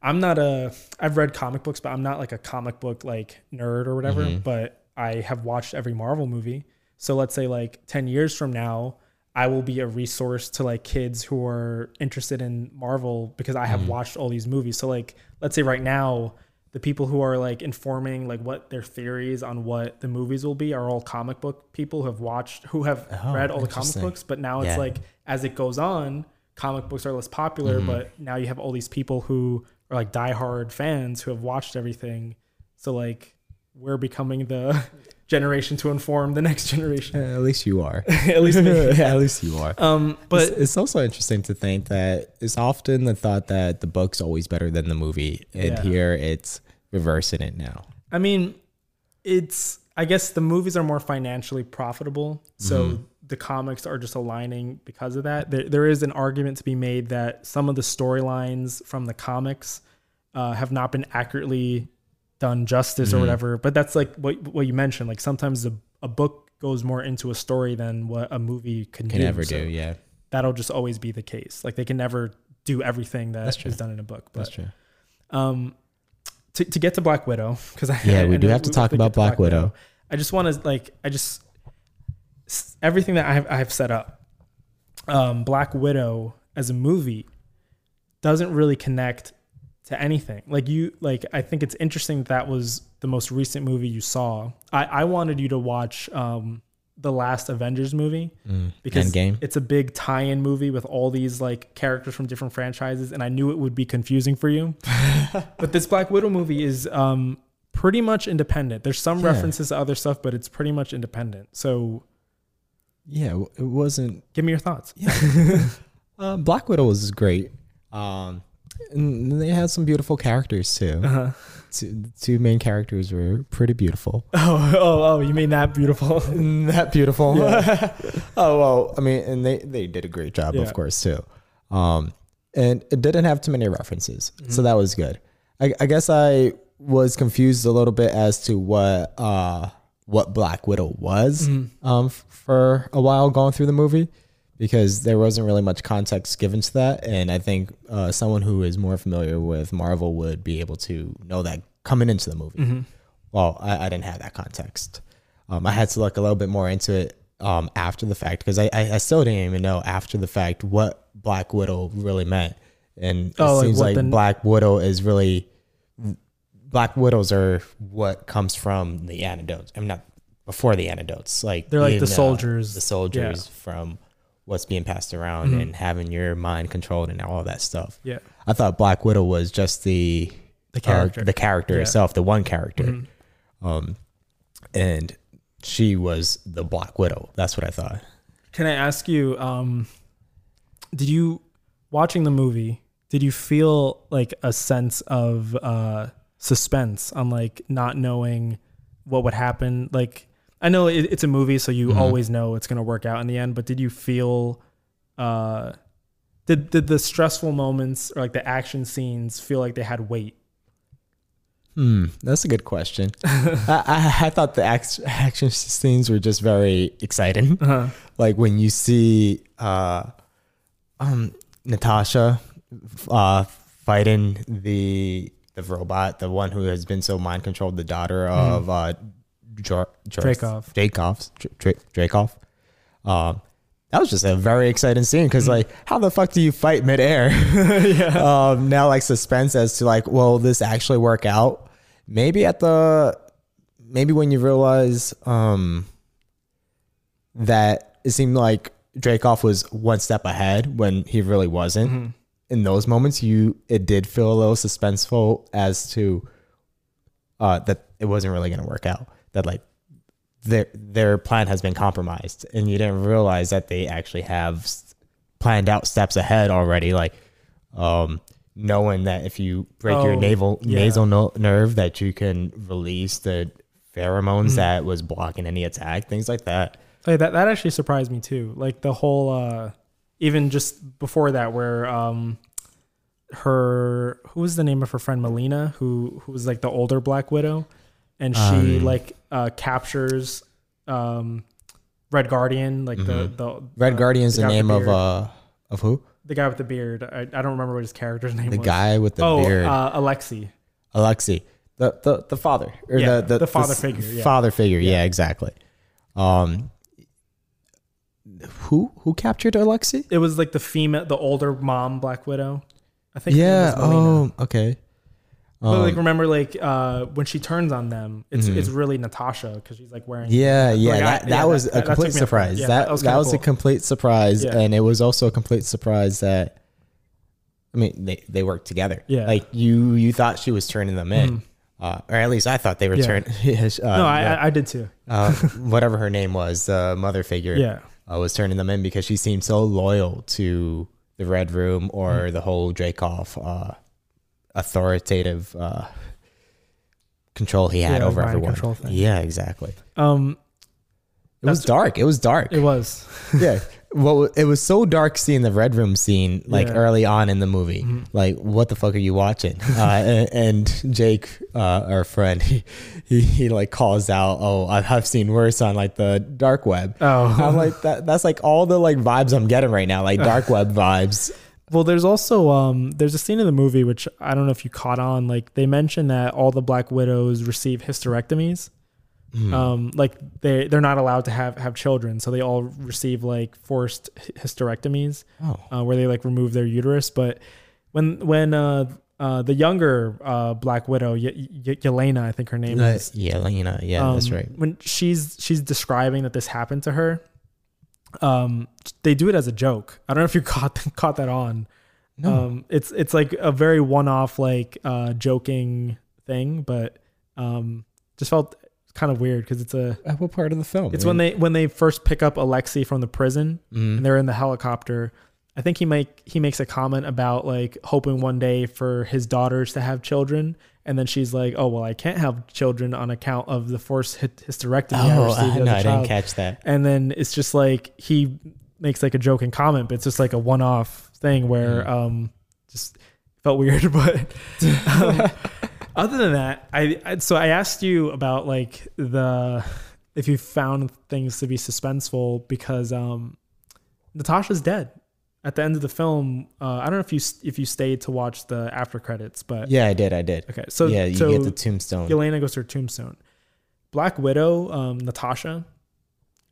I'm not a. I've read comic books, but I'm not like a comic book like nerd or whatever. But I have watched every Marvel movie. So let's say like ten years from now, I will be a resource to like kids who are interested in Marvel because I have watched all these movies. So like, let's say right now, the people who are like informing like what their theories on what the movies will be are all comic book people who have watched who have Oh, read all the comic books. But now it's Yeah. like as it goes on, comic books are less popular, Mm-hmm. but now you have all these people who are like diehard fans who have watched everything. So like we're becoming the <laughs> generation to inform the next generation. at least you are. <laughs> At least <laughs> at least you are. Um, But it's, it's also interesting to think that it's often the thought that the book's always better than the movie, and Yeah. here it's reversing it now. I mean, it's I guess the movies are more financially profitable, so the comics are just aligning because of that. There, there is an argument to be made that some of the storylines from the comics uh, have not been accurately done justice or whatever. But that's like what what you mentioned. Like sometimes a, a book goes more into a story than what a movie can, Can do. never So do, yeah. That'll just always be the case. Like they can never do everything that That's is done in a book. But That's true. um, to, to get to Black Widow, because I Yeah, <laughs> we I do know have to talk about Black Widow. I just want to like I just everything that I have I have set up. Um, Black Widow as a movie doesn't really connect to anything. Like you like I think it's interesting that, that was the most recent movie you saw. I I wanted you to watch um the last Avengers movie because Endgame? it's a big tie-in movie with all these like characters from different franchises and I knew it would be confusing for you. <laughs> but this Black Widow movie is um pretty much independent. There's some Yeah. references to other stuff, but it's pretty much independent. So Yeah, it wasn't. give me your thoughts. <laughs> Uh, Black Widow was great. Um, and they had some beautiful characters too. Uh-huh. Two, the two main characters were pretty beautiful. <laughs> Oh, oh, oh, you mean that beautiful? <laughs> that beautiful. oh well, I mean, and they they did a great job, Yeah. of course, too. Um, and it didn't have too many references, Mm-hmm. so that was good. I, I guess I was confused a little bit as to what uh what Black Widow was Mm-hmm. um for a while going through the movie because there wasn't really much context given to that, and I think uh, someone who is more familiar with Marvel would be able to know that coming into the movie Mm-hmm. well, I, I didn't have that context. Um, I had to look a little bit more into it um, after the fact because I, I, I still didn't even know after the fact what Black Widow really meant. And it Oh, like seems what like the- Black Widow is really Black Widows are what comes from the antidotes. I'm not before the antidotes. Like They're like the uh, soldiers. the soldiers from what's being passed around Mm-hmm. and having your mind controlled and all that stuff. Yeah. I thought Black Widow was just the The uh, character. the character Yeah. Mm-hmm. itself, the one character. Um, and she was the Black Widow. That's what I thought. Can I ask you, um, did you watching the movie? Did you feel like a sense of uh, suspense on like not knowing what would happen? Like, I know it, it's a movie, so you always know it's gonna work out in the end. But did you feel, uh, did did the stressful moments or like the action scenes feel like they had weight? Hmm, that's a good question. <laughs> I, I I thought the act- action scenes were just very exciting. Uh-huh. Like when you see uh, um, Natasha uh, fighting the the robot, the one who has been so mind controlled, the daughter of uh, Jor- Jor- Dreykov. Dreykov's Dra- Dra- Um, that was just a very exciting scene because, like, how the fuck do you fight midair? <laughs> <laughs> yeah. um, now like suspense as to like, will this actually work out? Maybe at the maybe when you realize um that it seemed like Dreykov was one step ahead when he really wasn't. Mm-hmm. In those moments, you it did feel a little suspenseful as to uh that it wasn't really gonna work out. That like their their plan has been compromised, and you didn't realize that they actually have planned out steps ahead already. Like, um, knowing that if you break your Oh, naval yeah. nasal no- nerve, that you can release the pheromones Mm-hmm. that was blocking any attack, things like that. Like that that actually surprised me too. Like the whole uh even just before that where um her who was the name of her friend Melina who who was like the older Black Widow and she Um, like uh captures um Red Guardian like the the Mm-hmm. Red uh, Guardian's the guy with name of beard. uh of who? the guy with the beard. I, I don't remember what his character's <laughs> name was. The was. guy with the oh, beard, uh, Alexi. Alexei, the the the father or Yeah, the, the the father s- figure, yeah. Father figure, yeah. Yeah. exactly. Um, who who captured Alexei? It was like the female, the older mom Black Widow. I think. Yeah. was Oh, okay. But like Um, remember like uh when she turns on them, it's it's really Natasha because she's like wearing yeah, yeah, Like, I- that, that yeah, was that- a that- that complete took me off guard. surprise. Yeah, that that was that kinda a complete surprise, Yeah. and it was also a complete surprise that. I mean, they, they worked together. Yeah. like you you thought she was turning them in, Mhm. uh, or at least I thought they were Yeah. turning. <laughs> uh, no, I, I I did too. uh, whatever her name was, the mother figure. Yeah, uh, was turning them in because she seemed so loyal to the Red Room or Mm-hmm. the whole Dreykov uh, authoritative uh, control he had Yeah, over everyone. Yeah, exactly. um, It was dark. It was dark. it was yeah. <laughs> Well, it was so dark seeing the Red Room scene like Yeah. Mm-hmm. early on in the movie. Like, what the fuck are you watching? <laughs> uh, and, and Jake, uh, our friend, <laughs> he, he he like calls out, "Oh, I've I've seen worse on like the dark web." oh I'm like that. That's like all the like vibes I'm getting right now, like <laughs> dark web vibes. well. There's also um there's a scene in the movie which I don't know if you caught on. Like they mention that all the Black Widows receive hysterectomies. Hmm. Um, like they they're not allowed to have have children, so they all receive like forced hysterectomies. Oh, uh, where they like remove their uterus. But when when uh, uh, the younger uh, Black Widow, y- y- Yelena, I think her name Uh, is. yeah, Lena. Yeah, that's um, right. When she's she's describing that this happened to her, um, they do it as a joke. I don't know if you <laughs> caught caught that on. No. Um, it's it's like a very one off like uh, joking thing, but um, just felt kind of weird because it's a At what part of the film? it's when they when they first pick up Alexei from the prison Mm. and they're in the helicopter. I think he make he makes a comment about like hoping one day for his daughters to have children, and then she's like, "Oh well, I can't have children on account of the forced hy- hysterectomy Oh, I, <laughs> no, I didn't catch that. and then it's just like he makes like a joking comment, but it's just like a one-off thing where um just felt weird. <laughs> But <laughs> um, other than that, I, I so I asked you about like the if you found things to be suspenseful because um Natasha's dead at the end of the film. Uh, I don't know if you if you stayed to watch the after credits, but Yeah, I did. I did. okay. So yeah, you so get the tombstone. Yelena goes to her tombstone. Black Widow, um, Natasha,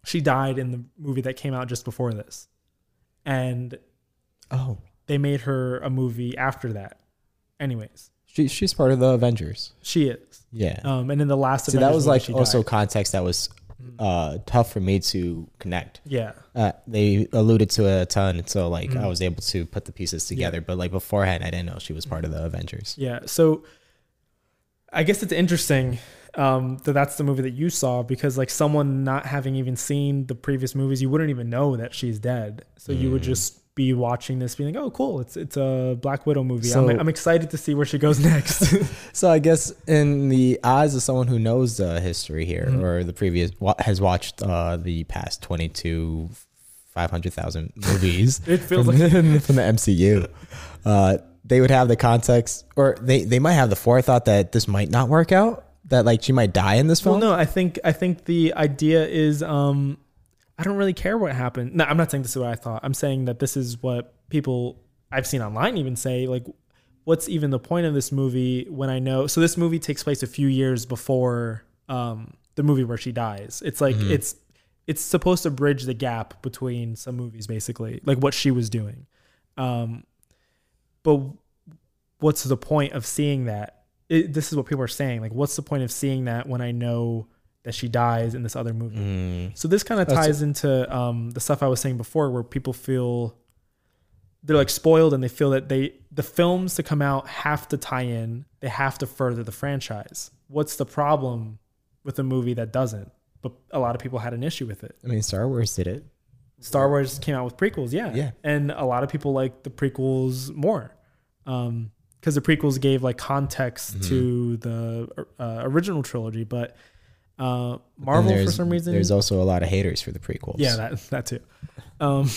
she died in the movie that came out just before this, and oh, they made her a movie after that. Anyways, she, she's part of the Avengers. she is. Yeah. Um, and in the last, See, that was like also died. context that was uh, tough for me to connect. yeah. Uh, they alluded to it a ton, so like Mm. I was able to put the pieces together. But like beforehand, I didn't know she was part of the Avengers. Yeah. So I guess it's interesting um, that that's the movie that you saw because, like, someone not having even seen the previous movies, you wouldn't even know that she's dead. So you Mm. would just be watching this, being like, "Oh, cool! It's it's a Black Widow movie. So- I'm, I'm excited to see where she goes <laughs> next." <laughs> So I guess in the eyes of someone who knows the history here Mhm. or the previous has watched uh, the past twenty two five hundred thousand <laughs> movies it feels from, like from the MCU, uh, they would have the context, or they they might have the forethought that this might not work out. That like she might die in this Well, film. no, I think I think the idea is um, I don't really care what happened. No, I'm not saying this is what I thought. I'm saying that this is what people I've seen online even say. Like, what's even the point of this movie when I know? So this movie takes place a few years before um, the movie where she dies. It's like it's it's supposed to bridge the gap between some movies, basically, like what she was doing. Um, but what's the point of seeing that? It, this is what people are saying. Like, what's the point of seeing that when I know that she dies in this other movie? Mm. So this kind of That's- ties into um, the stuff I was saying before, where people feel they're like spoiled and they feel that they the films to come out have to tie in, they have to further the franchise. What's the problem with a movie that doesn't? But a lot of people had an issue with it. I mean, Star Wars did it. Star Wars came out with prequels, yeah, Yeah. and a lot of people like the prequels more, because the prequels gave like context Mm-hmm. to the uh, original trilogy. But uh, Marvel, for some reason, there's also a lot of haters for the prequels. yeah, that that too. Um,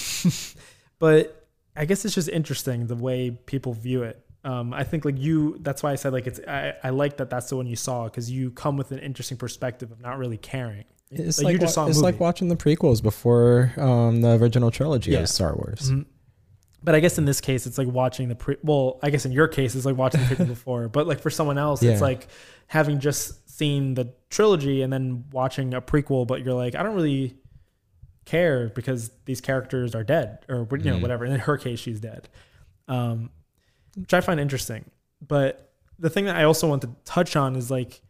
<laughs> but I guess it's just interesting the way people view it. Um, I think like you, that's why I said like it's. I, I like that that's the one you saw because you come with an interesting perspective of not really caring. It's Like, like, you just saw it's like watching the prequels before um, the original trilogy Yeah. of Star Wars. Mhm. But I guess in this case, it's like watching the pre. Well, I guess in your case, it's like watching the prequel <laughs> before. But like for someone else, Yeah. it's like having just seen the trilogy and then watching a prequel. But you're like, I don't really care because these characters are dead, or you know, Mhm. whatever. And in her case, she's dead, um, which I find interesting. But the thing that I also want to touch on is like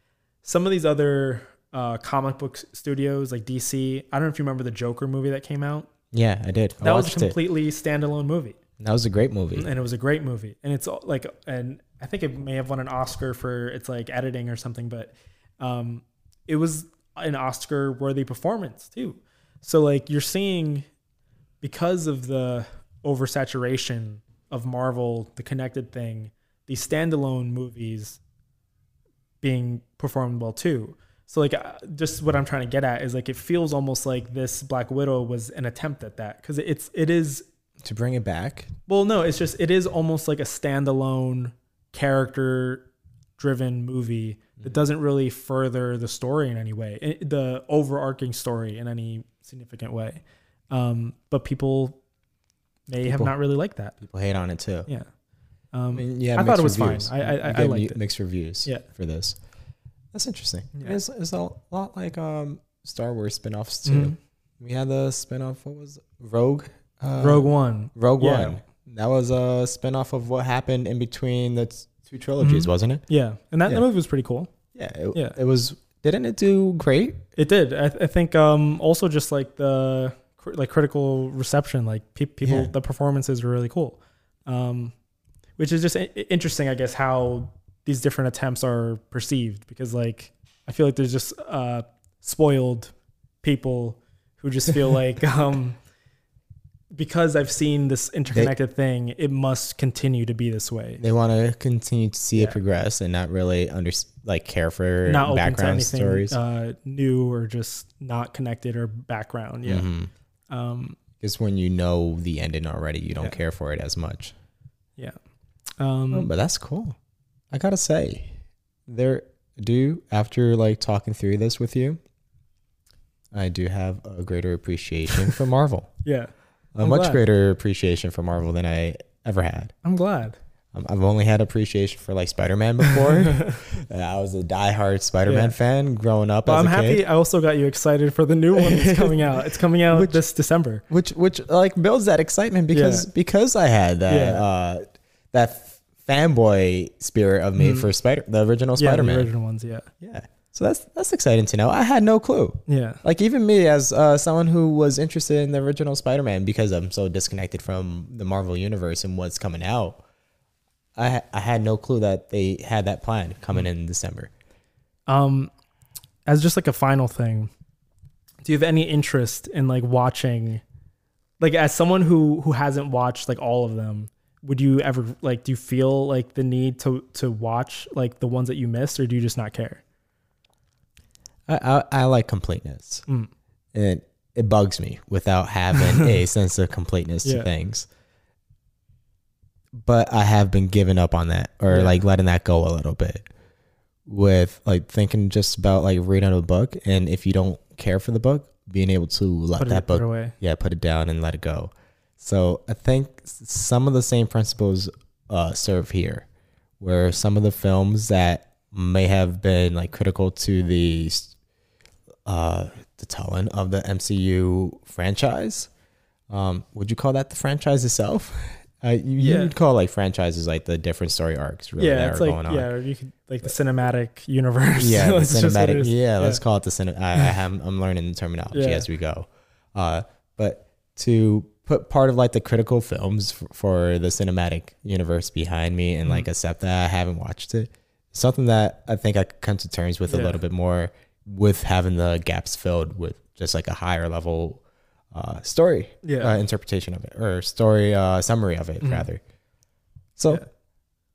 some of these other uh, comic book studios, like DC. I don't know if you remember the Joker movie that came out. Yeah, I did. I That was a watched it. completely standalone movie That was a great movie. and it was a great movie and it's all- like and i think it may have won an oscar for its like editing or something but um it was an oscar worthy performance too. So like you're seeing because of the oversaturation of marvel the connected thing these standalone movies being performed well too. So like uh, just what i'm trying to get at is like it feels almost like this black widow was an attempt at that because it's it is to bring it back, well, no, it's just it is almost like a standalone character driven movie that doesn't really further the story in any way, the overarching story in any significant way. Um, but people may have not really liked that. people hate on it too. Yeah. I Um, mean, yeah, I thought it was reviews. fine. I- I- I- I liked mi- it. mixed reviews. Yeah. for this. That's interesting. Yeah. It's, it's a lot like um, Star Wars spin-offs too. Mhm. We had the spin-off. What was it? Rogue? Uh, Rogue One. Rogue Yeah. One. That was a spin-off of what happened in between the two trilogies, Mhm. wasn't it? Yeah. And that, Yeah. that movie was pretty cool. Yeah. It, Yeah. It was. Didn't it do great? It did. I, I think um, also just like the cr- like critical reception, like pe- people, Yeah. the performances were really cool. Um, which is just interesting, I guess, how these different attempts are perceived because like I feel like there's just uh, spoiled people who just feel <laughs> like um, because I've seen this interconnected thing, it must continue to be this way. They want to continue to see Yeah. it progress and not really under like care for Not background anything stories. uh, new or just not connected or background. Yeah. Mhm. Um, Because when you know the ending already, you don't Yeah. care for it as much. Yeah, um, Oh, but that's cool. I gotta say, there do after like talking through this with you, I do have a greater appreciation for <laughs> Marvel. yeah. A I'm much glad. greater appreciation for Marvel than I ever had. I'm glad. Um, I've only had appreciation for like Spider Man before. <laughs> Uh, I was a diehard Spider Man Yeah. fan growing up Well, as I'm a happy. kid, I also got you excited for the new one that's coming out. It's coming out Which- this December. which which like builds that excitement because because I had that Yeah. uh, that f- fanboy spirit of me Mhm. for Spider the original Yeah, Spider the Man. original ones. Yeah, Yeah. So that's that's exciting to know. I had no clue. yeah, Like even me as uh, someone who was interested in the original Spider-Man because I'm so disconnected from the Marvel universe and what's coming out. I ha- I had no clue that they had that plan coming in December. Um, as just like a final thing, do you have any interest in like watching, like as someone who who hasn't watched like all of them? Would you ever like? Do you feel like the need to to watch like the ones that you missed, or do you just not care? I I, I like completeness. Mm. It it bugs me without having a <laughs> sense of completeness Yeah. to things. but I have been giving up on that or Yeah. like letting that go a little bit with like thinking just about like reading a book and if you don't care for the book, being able to let Put that put book it away. yeah, put it down and let it go. So I think some of the same principles uh, serve here, where some of the films that may have been like critical to the uh, the telling of the MCU franchise. Um, would you call that the franchise itself? <laughs> Uh, you, Yeah. you'd call like franchises like the different story arcs really Yeah, that it's are like going on. yeah, you could like the cinematic universe. Yeah, <laughs> the That's just what cinematic. is. Yeah, let's call it the cinema. I, I <laughs> am, I'm learning the terminology Yeah. as we go. Uh, but to put part of like the critical films for, for the cinematic universe behind me and Mm-hmm. like accept that I haven't watched it, something that I think I could come to terms with a little bit more with having the gaps filled with just like a higher level uh, story Yeah. uh, interpretation of it or story uh, summary of it Mhm. rather. So. Yeah.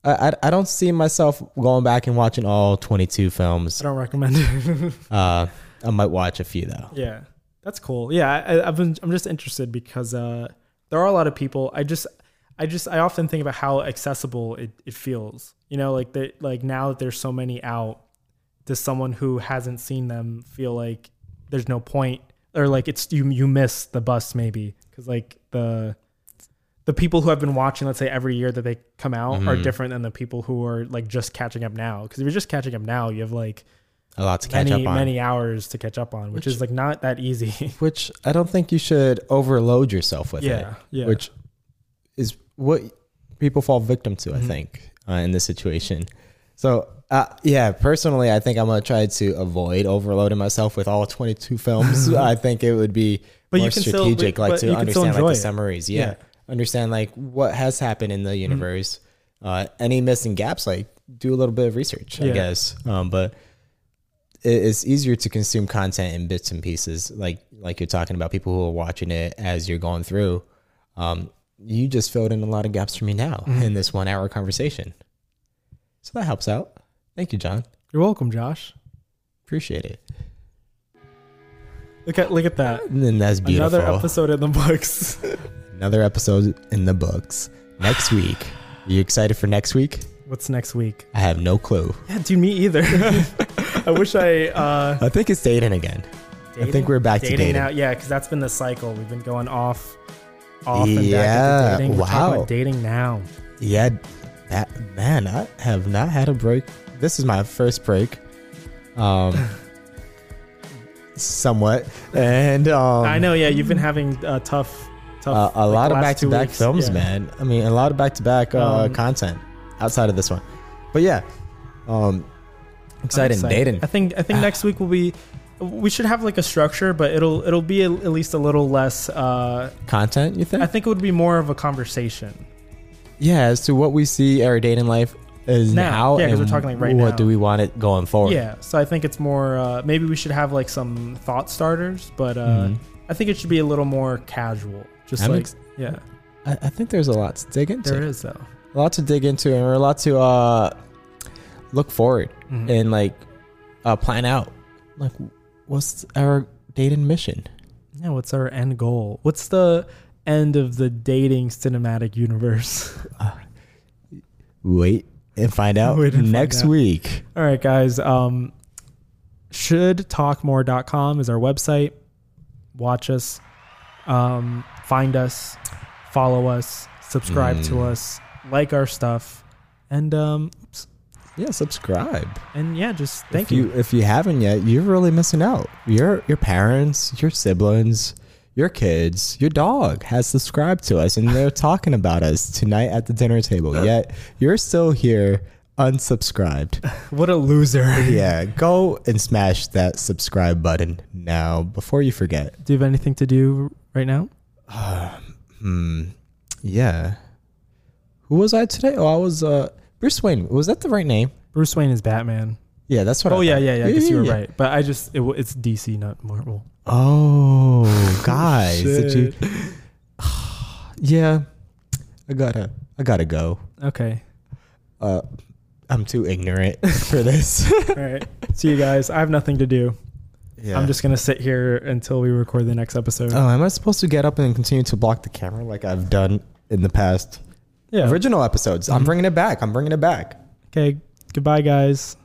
I, I, don't see myself going back and watching all 22 films I don't recommend it. <laughs> uh, I might watch a few though. Yeah, that's cool. Yeah, I, I've been. I'm just interested because uh, there are a lot of people. I just, I just, I often think about how accessible it, it feels. You know, like that. Like now that there's so many out, does someone who hasn't seen them feel like there's no point, or like it's you you miss the bus maybe because like the the people who have been watching, let's say every year that they come out, are Mhm. different than the people who are like just catching up now. Because if you're just catching up now, you have like A lot to catch up on. many hours to catch up on, which, Which- is like not that easy. <laughs> which I don't think you should overload yourself with yeah, it. yeah. Which is what people fall victim to, I Mhm. think, uh, in this situation. So, uh, yeah, personally, I think I'm gonna try to avoid overloading myself with all 22 films. <laughs> I think it would be But you more still- strategic, but- like to still understand like the it. summaries. Yeah. Yeah. understand like what has happened in the Mm-hmm. universe. Uh, any missing gaps, like do a little bit of research, I guess. Um, but it, it's easier to consume content in bits and pieces, like like you're talking about people who are watching it as you're going through. Um, you just filled in a lot of gaps for me now Mhm. in this one hour conversation, that helps out. Thank you, John. You're welcome, Josh. Appreciate it. Look at look at that. And that's beautiful. Another episode in the books. <laughs> Another episode in the books. Next week. Are you excited for next week? What's next week? I have no clue. Yeah, dude, me either. <laughs> I wish I uh I think it's dating again. I think we're back to dating dating. now. Yeah, because that's been the cycle. We've been going off off and back Yeah, into dating. Wow. about dating now. Yeah, that man, I have not had a break. This is my first break. Um somewhat. And um I know, yeah, you've been having a tough tough uh, a like, lot of back to back films, Yeah. man. I mean, a lot of back to back uh Um, content outside of this one. But yeah. Um exciting excited. dating. I think I think next week will be we should have like a structure, but it'll it'll be a, at least a little less uh Content, you think? I think it would be more of a conversation. Yeah, as to what we see our date in life is Now. now, Yeah, 'cause and we're talking like right what now. do we want it going forward? Yeah, so I think it's more. Uh, maybe we should have like some thought starters, but uh, Mhm. I think it should be a little more casual. Just I'm like ex- yeah, I, I think there's a lot to dig into. there is though. a lot to dig into and we're a lot to uh look forward Mhm. and like uh plan out like what's our dating mission Yeah, what's our end goal? What's the end of the dating cinematic universe? <laughs> wait and find out and find next out. week All right, guys. Um, shouldtalkmore.com is our website. Watch us, um, find us, follow us, subscribe to Mm. us, like our stuff, and um, yeah subscribe and yeah, just thank if you. you. if you haven't yet you're really missing out your your parents your siblings your kids your dog has subscribed to us and they're talking about us tonight at the dinner table yet you're still here unsubscribed <laughs> What a loser. yeah, go and smash that subscribe button now before you forget. Do you have anything to do right now? <sighs> Hmm. Yeah. Who was I today? Oh, I was uh Bruce Wayne. Was that the right name? Bruce Wayne is Batman. Yeah, that's what. Oh I yeah, thought. yeah, yeah. I guess you were yeah. right. But I just it, it's DC, not Marvel. Oh, <laughs> guys, did you? <sighs> Yeah, I gotta, I gotta go. Okay. Uh, I'm too ignorant <laughs> for this. All right. See you guys. I have nothing to do. yeah. I'm just gonna sit here until we record the next episode. Oh, am I supposed to get up and continue to block the camera like I've done in the past? yeah, original episodes. I'm Mhm. bringing it back. I'm bringing it back. Okay. Goodbye, guys.